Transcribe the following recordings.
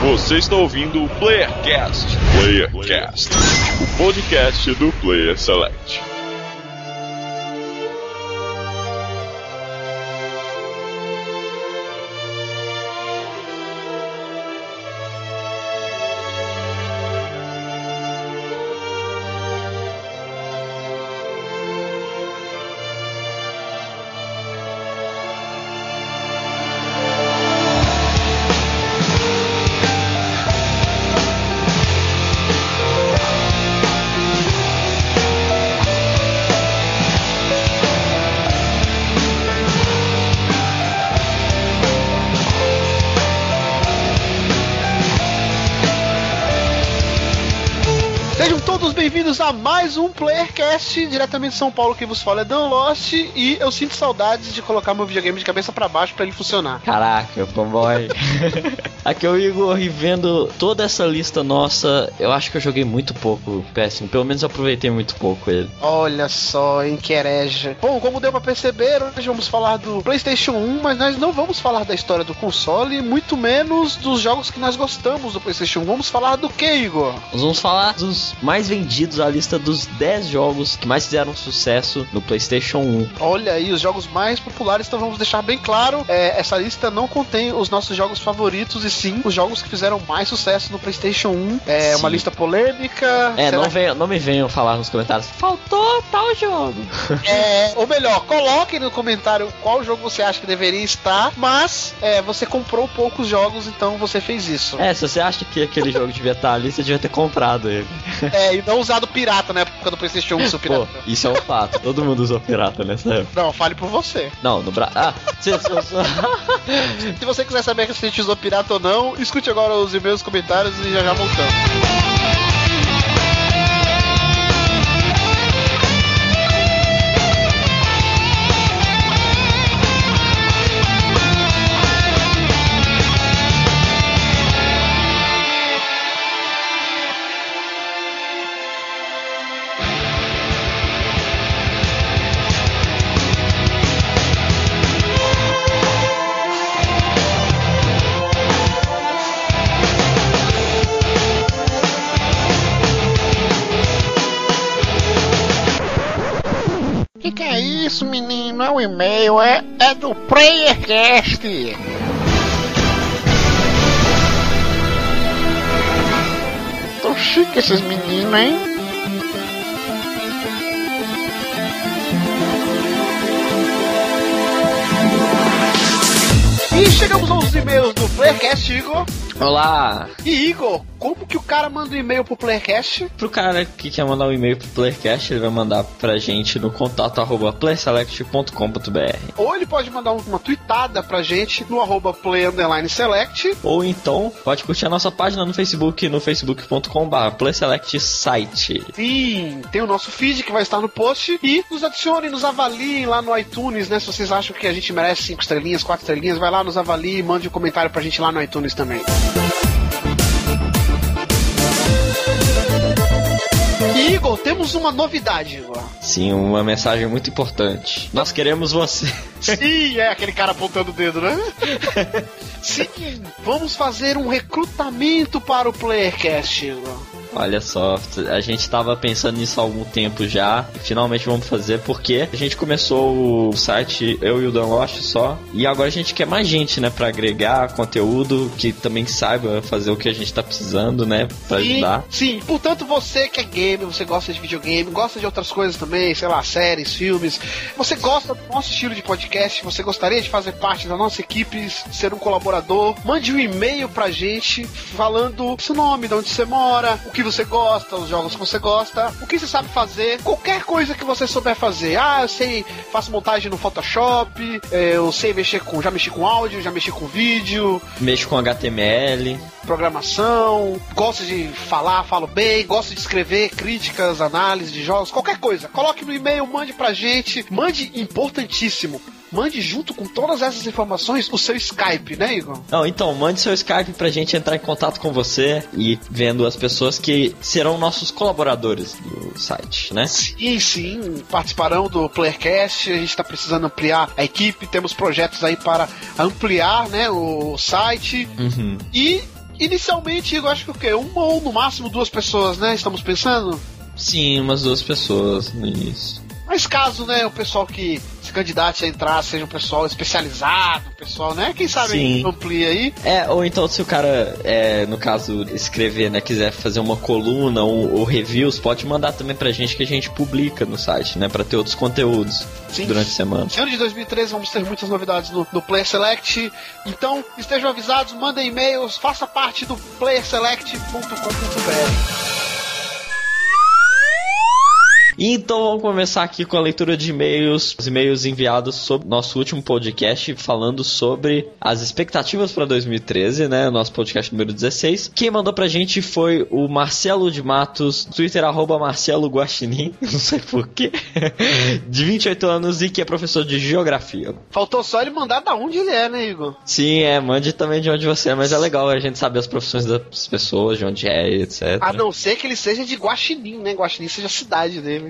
Você está ouvindo o Playercast. Playercast, o podcast do Player Select. Playercast diretamente de São Paulo. Quem vos fala é Dan Lost e eu sinto saudades de colocar meu videogame de cabeça para baixo para ele funcionar. Caraca, fanboy. Aqui é o Igor e vendo toda essa lista nossa, eu acho que eu joguei muito pouco PS1. Pelo menos eu aproveitei muito pouco ele. Olha só, em que hereja. Bom, como deu para perceber, hoje vamos falar do PlayStation 1, mas nós não vamos falar da história do console, muito menos dos jogos que nós gostamos do PlayStation 1. Vamos falar do que, Igor? Nós vamos falar dos mais vendidos, a lista dos 10 jogos que mais fizeram sucesso no PlayStation 1. Olha aí, os jogos mais populares, então vamos deixar bem claro: é, essa lista não contém os nossos jogos favoritos e sim os jogos que fizeram mais sucesso no PlayStation 1. É sim. uma lista polêmica. É, não, venham, não me venham falar nos comentários. Faltou tal jogo. É, ou melhor, coloque no comentário qual jogo você acha que deveria estar, mas é, você comprou poucos jogos, então você fez isso. É, se você acha que aquele jogo devia estar ali, você devia ter comprado ele. É, e não usado pirata na época do PlayStation 1 pirata. Pô, isso é um fato. Todo mundo usou pirata nessa época. Não, fale por você. Não, no Brasil. Ah, se, se, se... se você quiser saber se a gente usou pirata ou não, escute agora os e-mails, comentários e já já voltamos. Não é um e-mail, é, é do PlayerCast. Tão chique esses meninos, hein? E chegamos aos e-mails do Playercast, Igor. Olá! E Igor, como que o cara manda um e-mail pro Playercast? Pro cara que quer mandar um e-mail pro Playercast, ele vai mandar pra gente no contato arroba playselect.com.br Ou ele pode mandar uma tweetada pra gente no arroba play_select Ou então, pode curtir a nossa página no Facebook, no facebook.com.br playselectsite Sim, tem o nosso feed que vai estar no post e nos adicione, nos avaliem lá no iTunes, né? Se vocês acham que a gente merece 5 estrelinhas, 4 estrelinhas, vai lá, nos avalie e mande um comentário pra gente lá no iTunes também. Igor, temos uma novidade, Igor. Sim, uma mensagem muito importante. Nós queremos você. Sim, é aquele cara apontando o dedo, né? Sim, vamos fazer um recrutamento para o Playercast, Igor. Olha só, a gente estava pensando nisso há algum tempo já. E finalmente vamos fazer porque a gente começou o site eu e o Dan Lost só. E agora a gente quer mais gente, né, para agregar conteúdo que também saiba fazer o que a gente tá precisando, né, para ajudar. Sim, portanto você que é gamer, você gosta de videogame, gosta de outras coisas também, sei lá, séries, filmes, você gosta do nosso estilo de podcast, você gostaria de fazer parte da nossa equipe, ser um colaborador, mande um e-mail pra gente falando seu nome, de onde você mora, o que que você gosta, os jogos que você gosta, o que você sabe fazer, qualquer coisa que você souber fazer. Ah, eu sei, faço montagem no Photoshop, é, eu sei mexer com, já mexi com áudio, já mexi com vídeo. Mexo com HTML. Programação, gosto de falar, falo bem, gosto de escrever críticas, análises de jogos, qualquer coisa. Coloque no e-mail, mande pra gente. Mande importantíssimo mande junto com todas essas informações o seu Skype, né, Igor? Não, então, mande seu Skype pra gente entrar em contato com você e vendo as pessoas que serão nossos colaboradores do site, né? Sim, sim, participarão do Playercast, a gente tá precisando ampliar a equipe, temos projetos aí para ampliar, né, o site. Uhum. E Inicialmente, eu acho que o quê? Uma ou no máximo duas pessoas, né? Estamos pensando? Sim, umas duas pessoas no início. Mas caso, né, o pessoal que se candidate a entrar seja um pessoal especializado, pessoal, né? Quem sabe Sim. amplia aí. É, ou então se o cara, é, no caso, escrever, né, quiser fazer uma coluna ou, ou reviews, pode mandar também pra gente que a gente publica no site, né, pra ter outros conteúdos Sim. durante a semana. Esse ano de 2013 vamos ter muitas novidades no, no Player Select. Então, estejam avisados, mandem e-mails, faça parte do playerselect.com.br. Então vamos começar aqui com a leitura de e-mails, os e-mails enviados sobre nosso último podcast falando sobre as expectativas para 2013, né? Nosso podcast número 16. Quem mandou pra gente foi o Marcelo de Matos, Twitter arroba Marcelo Guaxinim, não sei porquê, de 28 anos e que é professor de geografia. Faltou só ele mandar da onde ele é, né, Igor? Sim, é, mande também de onde você é, mas é legal a gente saber as profissões das pessoas, de onde é, etc. A não ser que ele seja de Guaxinim, né? Guaxinim seja a cidade dele.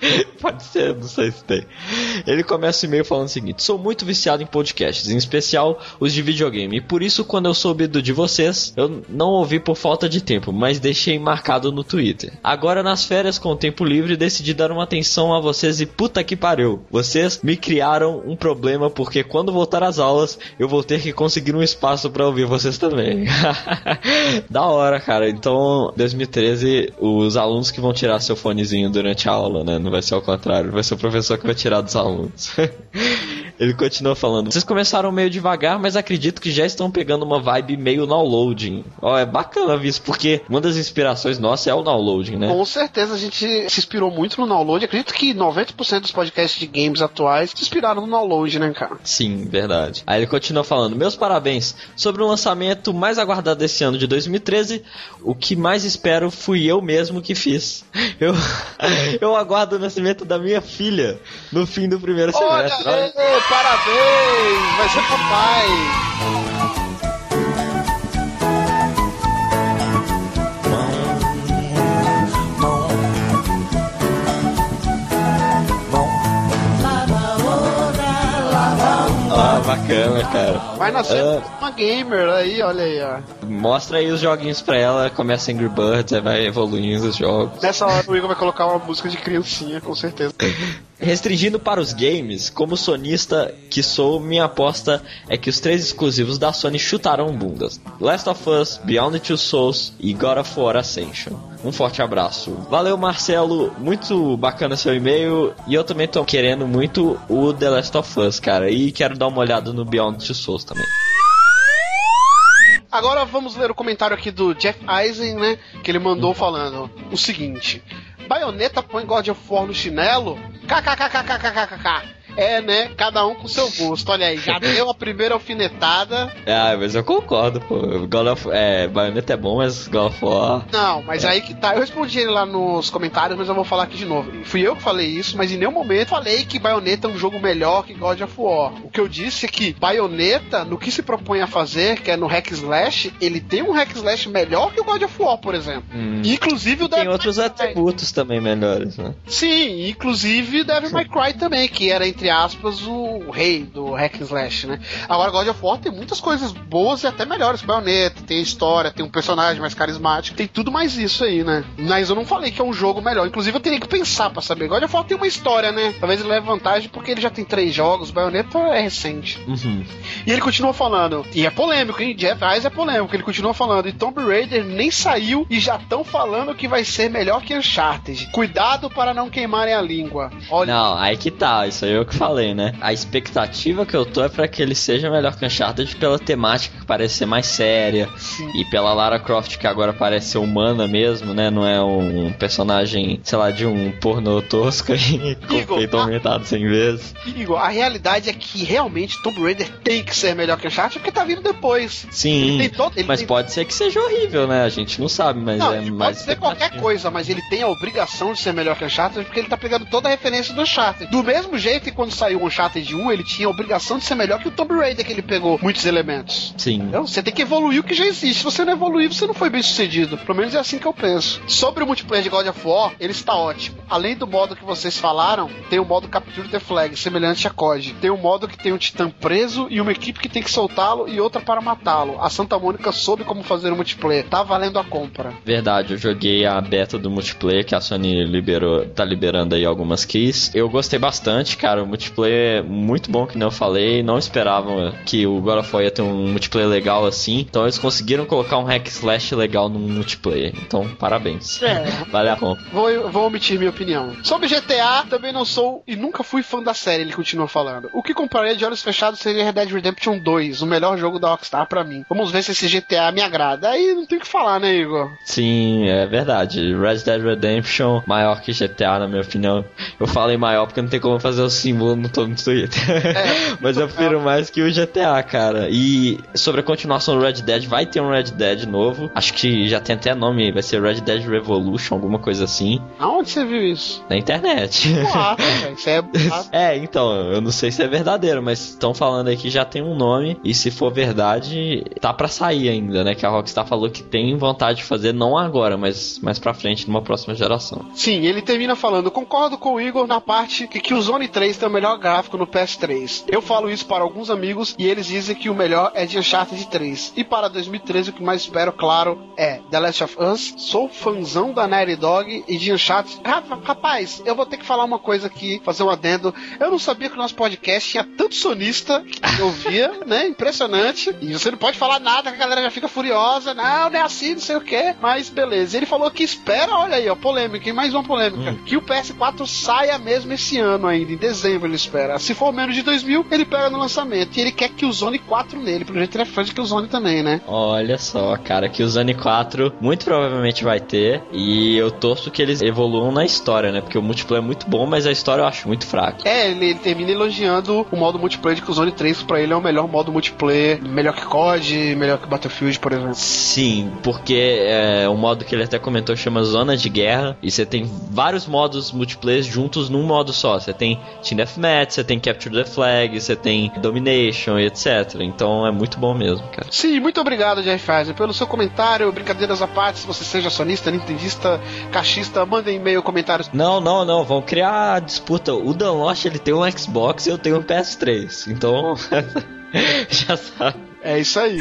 Pode ser, não sei se tem. Ele começa o e-mail falando o seguinte: Sou muito viciado em podcasts, em especial os de videogame, e por isso, quando eu soube do de vocês, eu não ouvi por falta de tempo, mas deixei marcado no Twitter. Agora, nas férias com o tempo livre, decidi dar uma atenção a vocês e puta que pariu. Vocês me criaram um problema porque quando voltar às aulas, eu vou ter que conseguir um espaço para ouvir vocês também. da hora, cara. Então, 2013, os alunos que vão tirar seu fonezinho durante a aula, né? Não vai ser ao contrário, vai ser o professor que vai tirar dos alunos. Ele continua falando: Vocês começaram meio devagar, mas acredito que já estão pegando uma vibe meio downloading. Ó, é bacana isso, porque uma das inspirações nossas é o downloading, né? Com certeza a gente se inspirou muito no download. Acredito que 90% dos podcasts de games atuais se inspiraram no download, né, cara? Sim, verdade. Aí ele continua falando: Meus parabéns. Sobre o lançamento mais aguardado desse ano de 2013, o que mais espero fui eu mesmo que fiz. Eu, eu aguardo o nascimento da minha filha no fim do primeiro Olha, semestre. Olha. parabéns! Vai ser papai! Ah, bacana, cara. Vai nascer Ah. uma gamer aí, olha aí, ó. Mostra aí os joguinhos pra ela, começa Angry Birds, aí vai evoluindo os jogos. Nessa hora o Igor vai colocar uma música de criancinha, com certeza. Restringindo para os games, como sonista que sou, minha aposta é que os três exclusivos da Sony chutarão bundas: Last of Us, Beyond Two Souls e God of War Ascension. Um forte abraço. Valeu, Marcelo. Muito bacana seu e-mail. E eu também tô querendo muito o The Last of Us, cara. E quero dar uma olhada no Beyond Two Souls também. Agora vamos ler o comentário aqui do Jeff Eisen, né? Que ele mandou falando o seguinte: Baioneta põe God of War no chinelo? カカカカカカカカカ。É, né? Cada um com seu gosto. Olha aí, já deu a primeira alfinetada. Ah, mas eu concordo, pô. God of, é, Bayonetta é bom, mas God of War. Não, mas aí que tá. Eu respondi ele lá nos comentários, mas eu vou falar aqui de novo. Fui eu que falei isso, mas em nenhum momento falei que Bayonetta é um jogo melhor que God of War. O que eu disse é que Bayonetta, no que se propõe a fazer, que é no hack slash, ele tem um hack slash melhor que o God of War, por exemplo. Hum. Inclusive o Tem Devil outros May Cry. atributos também melhores, né? Sim, inclusive Devil May Cry também, que era, entre aspas, o rei do hack and slash, né? Agora, God of War tem muitas coisas boas e até melhores que Bayonetta, tem história, tem um personagem mais carismático, tem tudo mais isso aí, né? Mas eu não falei que é um jogo melhor, inclusive eu teria que pensar pra saber. God of War tem uma história, né? Talvez ele leve vantagem porque ele já tem três jogos, Bayonetta é recente. Uhum. E ele continua falando, e é polêmico, hein? Jeff Eyes é polêmico, ele continua falando, e Tomb Raider nem saiu e já estão falando que vai ser melhor que Uncharted. Cuidado para não queimarem a língua. Olha, Não, aí que tá, isso aí eu que falei, né? A expectativa que eu tô é pra que ele seja melhor que Uncharted pela temática que parece ser mais séria e pela Lara Croft que agora parece ser humana mesmo, né? Não é um personagem, sei lá, de um pornô tosco e com peito aumentado 100 vezes. Igor, a realidade é que realmente Tomb Raider tem que ser melhor que Uncharted porque tá vindo depois. Sim, Ele tem todo- mas tem- pode ser que seja horrível, né? A gente não sabe, mas Não, é mais pode ser qualquer coisa, mas ele tem a obrigação de ser melhor que Uncharted porque ele tá pegando toda a referência do Uncharted. Do mesmo jeito que quando saiu o Uncharted 1, ele tinha a obrigação de ser melhor que o Tomb Raider, que ele pegou muitos elementos. Sim. Então, você tem que evoluir o que já existe. Se você não evoluir, você não foi bem sucedido. Pelo menos é assim que eu penso. Sobre o multiplayer de God of War, ele está ótimo. Além do modo que vocês falaram, tem o modo Capture the Flag, semelhante a COD. Tem um modo que tem um titã preso e uma equipe que tem que soltá-lo e outra para matá-lo. A Santa Mônica soube como fazer o multiplayer. Tá valendo a compra. Verdade, eu joguei a beta do multiplayer que a Sony liberou, tá liberando aí algumas keys. Eu gostei bastante, cara. Multiplayer é muito bom, que nem eu falei. Não esperavam que o God of War ia ter um multiplayer legal assim. Então eles conseguiram colocar um hack slash legal no multiplayer. Então, parabéns. É. vale a compra. Vou, vou omitir minha opinião. Sobre GTA, também não sou e nunca fui fã da série, ele continua falando. O que compraria de olhos fechados seria Red Dead Redemption 2, o melhor jogo da Rockstar pra mim. Vamos ver se esse GTA me agrada. Aí não tem o que falar, né, Igor? Sim, é verdade. Red Dead Redemption maior que GTA, na minha opinião. Eu falei maior porque não tem como fazer o símbolo no todo no Twitter. É, Mas eu prefiro mais que o GTA, cara. E sobre a continuação do Red Dead, vai ter um Red Dead novo. Acho que já tem até nome, vai ser Red Dead Revolution, alguma coisa assim. Aonde você viu isso? Na internet. Ah, isso é... é, então, eu não sei se é verdadeiro, mas estão falando aí que já tem um nome. E se for verdade, tá para sair ainda, né? Que a Rockstar falou que tem vontade de fazer, não agora, mas mais pra frente, numa próxima geração. Sim, ele termina falando: concordo com o Igor na parte que, que o Zone 3 tem o melhor gráfico no PS3. Eu falo isso para alguns amigos e eles dizem que o melhor é de Uncharted 3. E para 2013, o que mais espero, claro, é The Last of Us. Sou fãzão da Naughty Dog e de Uncharted. Rapaz, eu vou ter que falar uma coisa aqui, fazer um adendo. Eu não sabia que o nosso podcast tinha tanto sonista que eu via, né? Impressionante. E você não pode falar nada, que a galera já fica furiosa. Não, não é assim, não sei o que. Mas beleza. Ele falou que espera, olha aí, ó, polêmica, e mais uma polêmica. Hum. Que o PS4 saia mesmo esse ano ainda, em dezembro ele espera. Se for menos de 2000, ele pega no lançamento. E ele quer que o Zone 4 nele. Pelo jeito ele é fã de que o Zone também, né? Olha só, cara, que o Zone 4 muito provavelmente vai ter. E eu torço que eles evoluam na história, né? Porque o multiplayer é muito bom, mas a história eu acho muito fraca. É, ele, ele termina elogiando o modo multiplayer de que o Zone 3 pra ele é o melhor modo multiplayer. Melhor que COD, melhor que Battlefield, por exemplo. Sim, porque é, o modo que ele até comentou chama Zona de Guerra. E você tem vários modos multiplayer juntos num modo só. Você tem Team Deathmatch, você tem Capture the Flag, você tem Domination e etc. Então é muito bom mesmo, cara. Sim, muito obrigado, Jeff Pfizer, pelo seu comentário. Brincadeiras à parte, se você seja sonista, nintendista, cachista, manda e-mail, comentários. Não, não, não. Vamos criar a disputa. O Dan Lost, ele tem um Xbox e eu tenho um PS3. Então, já sabe. É isso aí.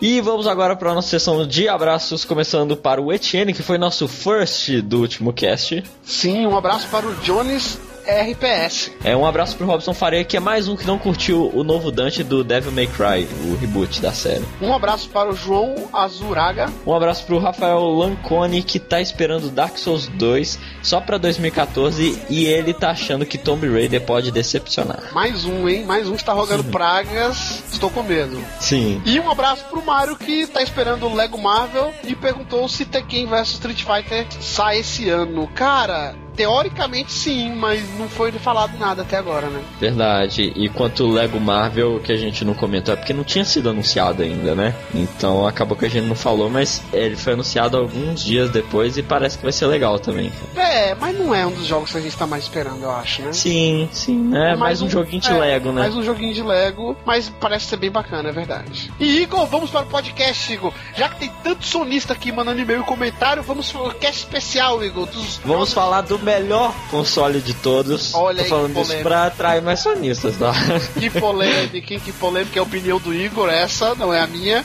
E vamos agora para a nossa sessão de abraços, começando para o Etienne, que foi nosso first do último cast. Sim, um abraço para o Jones RPS. É um abraço pro Robson Faria, que é mais um que não curtiu o novo Dante do Devil May Cry, o reboot da série. Um abraço para o João Azuraga. Um abraço pro Rafael Lancone, que tá esperando Dark Souls 2 só pra 2014 e ele tá achando que Tomb Raider pode decepcionar. Mais um, hein? Mais um que tá rogando pragas. Estou com medo. Sim. E um abraço pro Mario, que tá esperando o Lego Marvel e perguntou se Tekken vs Street Fighter sai esse ano. Cara, teoricamente sim, mas não foi falado nada até agora, né? Verdade. E quanto Lego Marvel, que a gente não comentou, é porque não tinha sido anunciado ainda, né? Então acabou que a gente não falou, mas ele foi anunciado alguns dias depois e parece que vai ser legal também. É, mas não é um dos jogos que a gente tá mais esperando, eu acho, né? Sim, sim. É, é mais, mais um, um, joguinho de é, Lego, né? Mais um joguinho de Lego, mas parece ser bem bacana, é verdade. E Igor, vamos para o podcast, Igor. Já que tem tanto sonista aqui mandando e-mail e comentário, vamos para o cast especial, Igor. Dos... Vamos falar do melhor console de todos. Olha Tô aí, falando isso pra atrair mais sonistas, tá? Que polêmica? Que polêmica é a opinião do Igor, essa não é a minha.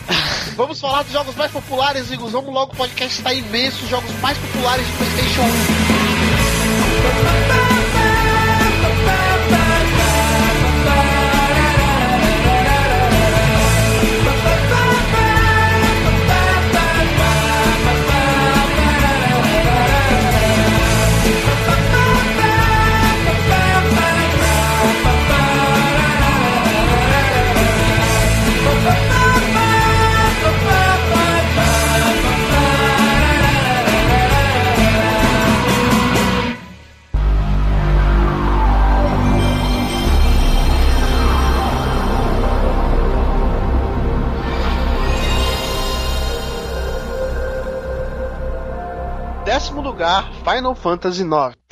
Vamos falar dos jogos mais populares, Igor. Vamos logo, o podcast está imenso. Os jogos mais populares de PlayStation 1. Lugar, Final Fantasy IX.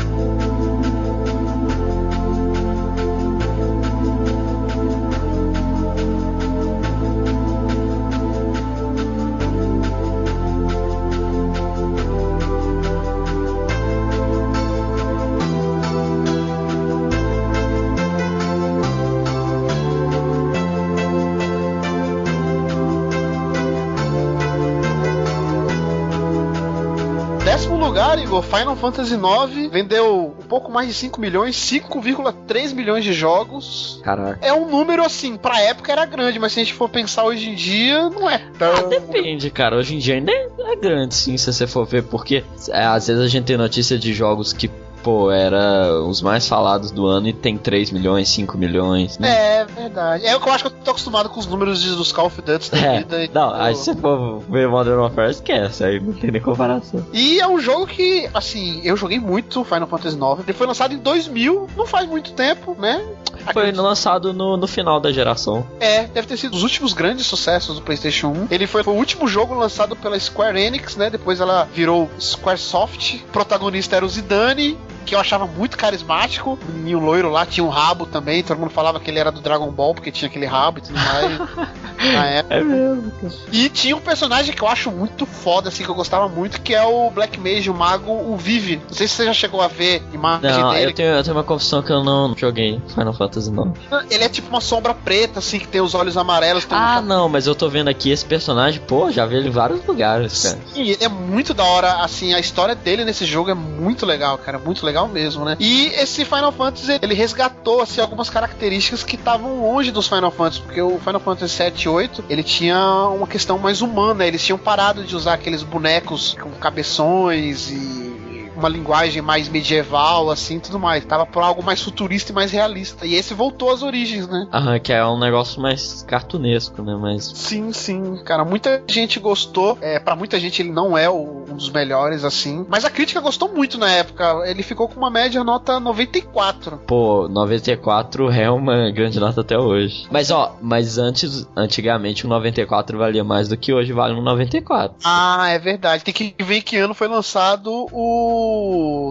Igor, Final Fantasy IX vendeu um pouco mais de 5 milhões, 5,3 milhões de jogos. Caraca. É um número assim, pra época era grande, mas se a gente for pensar hoje em dia, não é tão. Ah, depende, cara. Hoje em dia ainda é, é grande, sim, se você for ver, porque é, às vezes a gente tem notícia de jogos que pô, era os mais falados do ano e tem 3 milhões, 5 milhões, né? É verdade. É o que eu acho que eu tô acostumado com os números de, dos Call of Duty da é. vida. Não, tô... aí se você for ver Modern Warfare, esquece, aí não tem nem comparação. E é um jogo que, assim, eu joguei muito Final Fantasy IX. Ele foi lançado em 2000, não faz muito tempo, né? Foi lançado no, no final da geração. É, deve ter sido os últimos grandes sucessos do PlayStation 1. Ele foi, foi o último jogo lançado pela Square Enix, né? Depois ela virou Squaresoft. O protagonista era o Zidane, que eu achava muito carismático. O menino loiro lá tinha um rabo também. Todo mundo falava que ele era do Dragon Ball porque tinha aquele rabo e tudo mais. na época. É mesmo. E tinha um personagem que eu acho muito foda, assim, que eu gostava muito, que é o Black Mage, o mago, o Vive. Não sei se você já chegou a ver imagem não, dele. Eu tenho, eu tenho uma confissão que eu não joguei Final Fantasy não. Ele é tipo uma sombra preta, assim, que tem os olhos amarelos. ah, um... não, mas eu tô vendo aqui esse personagem, pô, já vi ele em vários lugares, cara. Sim, ele é muito da hora, assim, a história dele nesse jogo é muito legal, cara, muito legal mesmo, né? E esse Final Fantasy, ele resgatou, assim, algumas características que estavam longe dos Final Fantasy, porque o Final Fantasy 7 e 8, ele tinha uma questão mais humana, eles tinham parado de usar aqueles bonecos com cabeções e uma linguagem mais medieval, assim, tudo mais. Tava por algo mais futurista e mais realista. E esse voltou às origens, né? Aham, que é um negócio mais cartunesco, né? Mas... Sim, sim, cara. Muita gente gostou. É, para muita gente ele não é o, um dos melhores, assim. Mas a crítica gostou muito na época. Ele ficou com uma média nota 94. Pô, 94 é uma grande nota até hoje. Mas ó, mas antes, antigamente o 94 valia mais do que hoje vale um 94. Ah, é verdade. Tem que ver que ano foi lançado o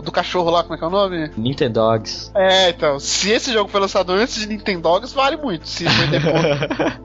do cachorro lá, como é que é o nome? Nintendogs. É, então, se esse jogo foi lançado antes de Nintendogs, vale muito. Se foi depois.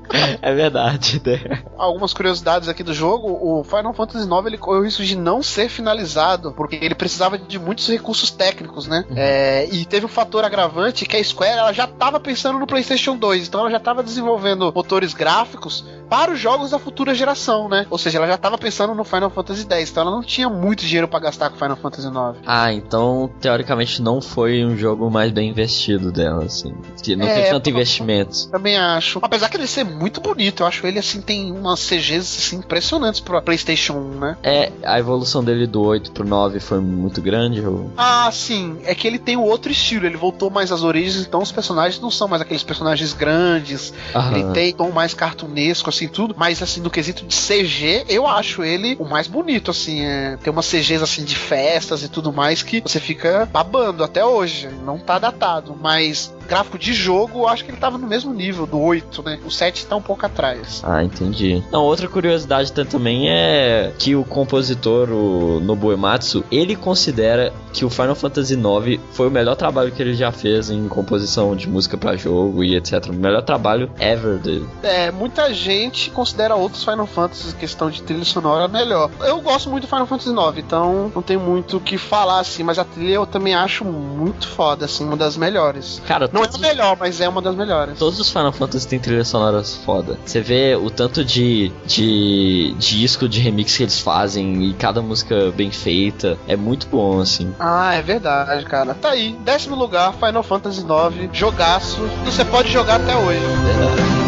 é verdade, né? Algumas curiosidades aqui do jogo, o Final Fantasy IX ele correu o risco de não ser finalizado, porque ele precisava de muitos recursos técnicos, né? Uhum. É, e teve um fator agravante que a Square ela já estava pensando no PlayStation 2, então ela já estava desenvolvendo motores gráficos para os jogos da futura geração, né? Ou seja, ela já estava pensando no Final Fantasy X, então ela não tinha muito dinheiro para gastar com Final Fantasy IX. Ah, então teoricamente não foi um jogo mais bem investido dela, assim. Não é, teve tanto investimento. Também acho. Apesar que ele ser muito bonito, eu acho ele assim tem umas CGs assim, impressionantes pro PlayStation 1, né? É, a evolução dele do 8 pro 9 foi muito grande. Ou... Ah, sim. É que ele tem o outro estilo, ele voltou mais às origens, então os personagens não são mais aqueles personagens grandes. Aham. Ele tem tom mais cartunesco, assim, tudo. Mas assim, no quesito de CG, eu acho ele o mais bonito, assim. É, tem umas CGs assim de festas e tudo mais que você fica babando até hoje. Não tá datado, mas gráfico de jogo, eu acho que ele tava no mesmo nível do 8, né? O 7 tá um pouco atrás. Ah, entendi. Não, outra curiosidade também é que o compositor, o Nobuo Ematsu, ele considera que o Final Fantasy IX foi o melhor trabalho que ele já fez em composição de música para jogo e etc. O melhor trabalho ever dele. É, muita gente considera outros Final Fantasy questão de trilha sonora melhor. Eu gosto muito do Final Fantasy IX, então não tem muito o que falar assim, mas a trilha eu também acho muito foda, assim, uma das melhores. Cara, não é a melhor, mas é uma das melhores. Todos os Final Fantasy têm trilhas sonoras foda. Você vê o tanto de, de, de disco de remix que eles fazem e cada música bem feita. É muito bom, assim. Ah, é verdade, cara. Tá aí. Décimo lugar, Final Fantasy IX. Jogaço. E você pode jogar até hoje. Verdade.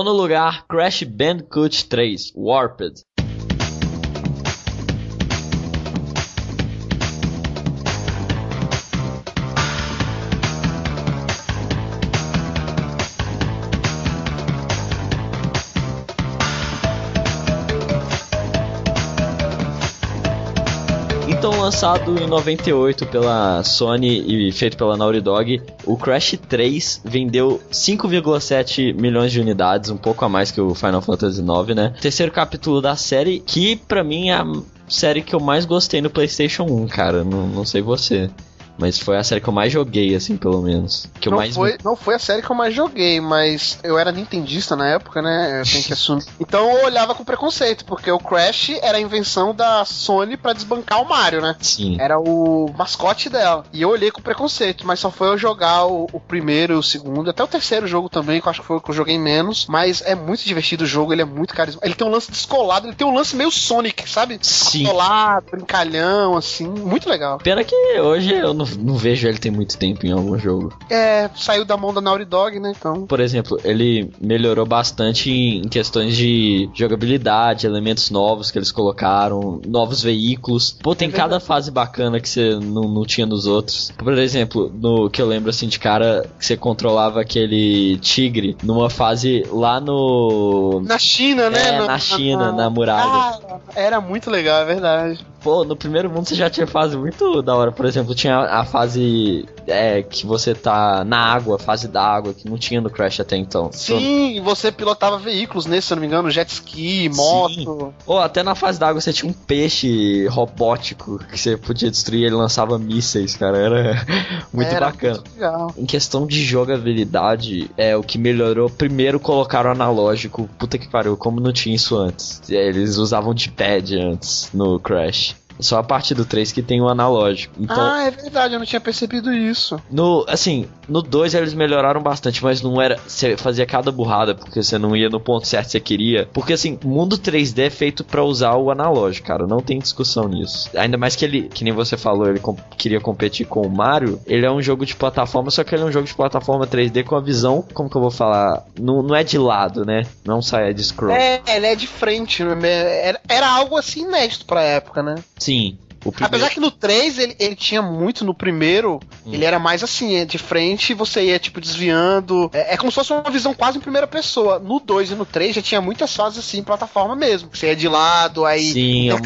Nono lugar, Crash Bandicoot 3, Warped. Lançado em 98 pela Sony e feito pela Naughty Dog, o Crash 3 vendeu 5,7 milhões de unidades, um pouco a mais que o Final Fantasy IX, né? Terceiro capítulo da série, que pra mim é a série que eu mais gostei no PlayStation 1, cara. Não, não sei você. Mas foi a série que eu mais joguei, assim, pelo menos. Que eu não, mais foi, não foi a série que eu mais joguei, mas eu era nintendista na época, né? Eu tenho que assumir. Então eu olhava com preconceito, porque o Crash era a invenção da Sony para desbancar o Mario, né? Sim. Era o mascote dela. E eu olhei com preconceito, mas só foi eu jogar o, o primeiro e o segundo, até o terceiro jogo também, que eu acho que foi o que eu joguei menos. Mas é muito divertido o jogo, ele é muito carismático. Ele tem um lance descolado, ele tem um lance meio Sonic, sabe? Sim. Descolado, brincalhão, assim, muito legal. Pena que hoje eu não, não vejo ele tem muito tempo em algum jogo. É, saiu da mão da Naughty Dog, né? Então. Por exemplo, ele melhorou bastante em questões de jogabilidade, elementos novos que eles colocaram, novos veículos. Pô, tem É cada fase bacana que você não, não tinha nos outros. Por exemplo, no que eu lembro assim de cara, que você controlava aquele tigre numa fase lá no. Na China, né? É, No- na China, na muralha. Cara, era muito legal, é verdade. Pô, no primeiro mundo você já tinha fase muito da hora. Por exemplo, tinha a fase é, que você tá na água, fase da água, que não tinha no Crash até então. Sim, e você pilotava veículos nesse, se eu não me engano, jet ski, moto. Ou até na fase da água você tinha um peixe robótico que você podia destruir, ele lançava mísseis, cara. Era muito Era bacana. Muito. Em questão de jogabilidade, é o que melhorou. Primeiro colocaram o analógico. Puta que pariu, como não tinha isso antes. É, Eles usavam de pad antes no Crash. Só a parte do 3 que tem o analógico. Então, Ah, é verdade, eu não tinha percebido isso. no, assim, no 2 eles melhoraram bastante, mas não era. Você fazia cada burrada porque você não ia no ponto certo que você queria. Porque, assim, mundo 3D é feito pra usar o analógico, cara. Não tem discussão nisso. Ainda mais que ele, que nem você falou, ele com- queria competir com o Mario. Ele é um jogo de plataforma, só que ele é um jogo de plataforma 3D com a visão, como que eu vou falar? Não, não é de lado, né? Não sai de scroll. É, ele é de frente, né? Era, era algo assim inédito pra época, né? Sim. Primeiro... Apesar que no 3 ele, ele tinha muito, no primeiro, Hum. ele era mais assim, é de frente, você ia tipo desviando. É, é como se fosse uma visão quase em primeira pessoa. No 2 e no 3 já tinha muitas fases assim, plataforma mesmo. Você ia de lado, aí Sim, um-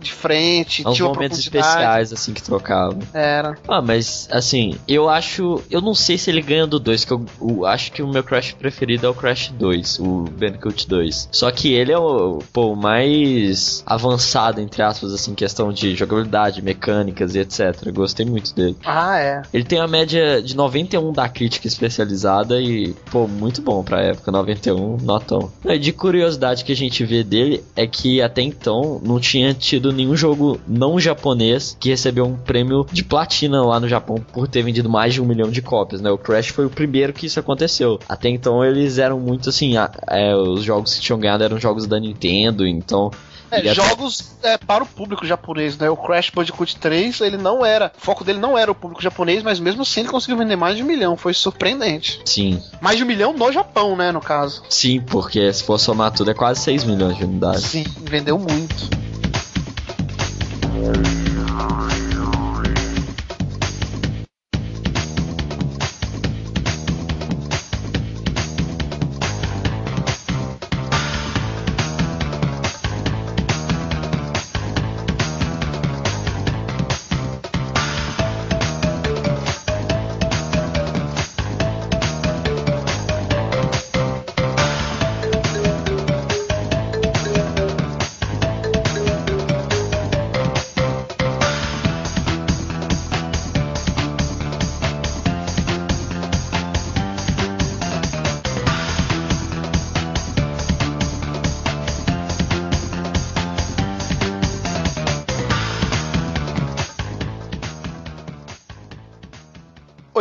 de frente, tinha uma momentos especiais, assim, que trocavam. Era. Ah, mas assim, eu acho. Eu não sei se ele ganha do 2, que eu, eu acho que o meu Crash preferido é o Crash 2, o Bandicoot 2. Só que ele é o, pô, mais avançado, entre aspas, assim, questão de jogabilidade, mecânicas e etc. Gostei muito dele. Ah, é. Ele tem a média de 91 da crítica especializada e, pô, muito bom pra época, 91, notão. E de curiosidade que a gente vê dele é que até então não tinha tido nenhum jogo não japonês que recebeu um prêmio de platina lá no Japão por ter vendido mais de um milhão de cópias, né? O Crash foi o primeiro que isso aconteceu. Até então eles eram muito assim, a- é, os jogos que tinham ganhado eram jogos da Nintendo, então É, jogos é, para o público japonês, né? O Crash Bandicoot 3, ele não era. O foco dele não era o público japonês, mas mesmo assim ele conseguiu vender mais de um milhão. Foi surpreendente. Sim, Mais de um milhão no Japão, né? No caso. sim, porque se for somar tudo é quase 6 milhões de unidades. Sim, vendeu muito.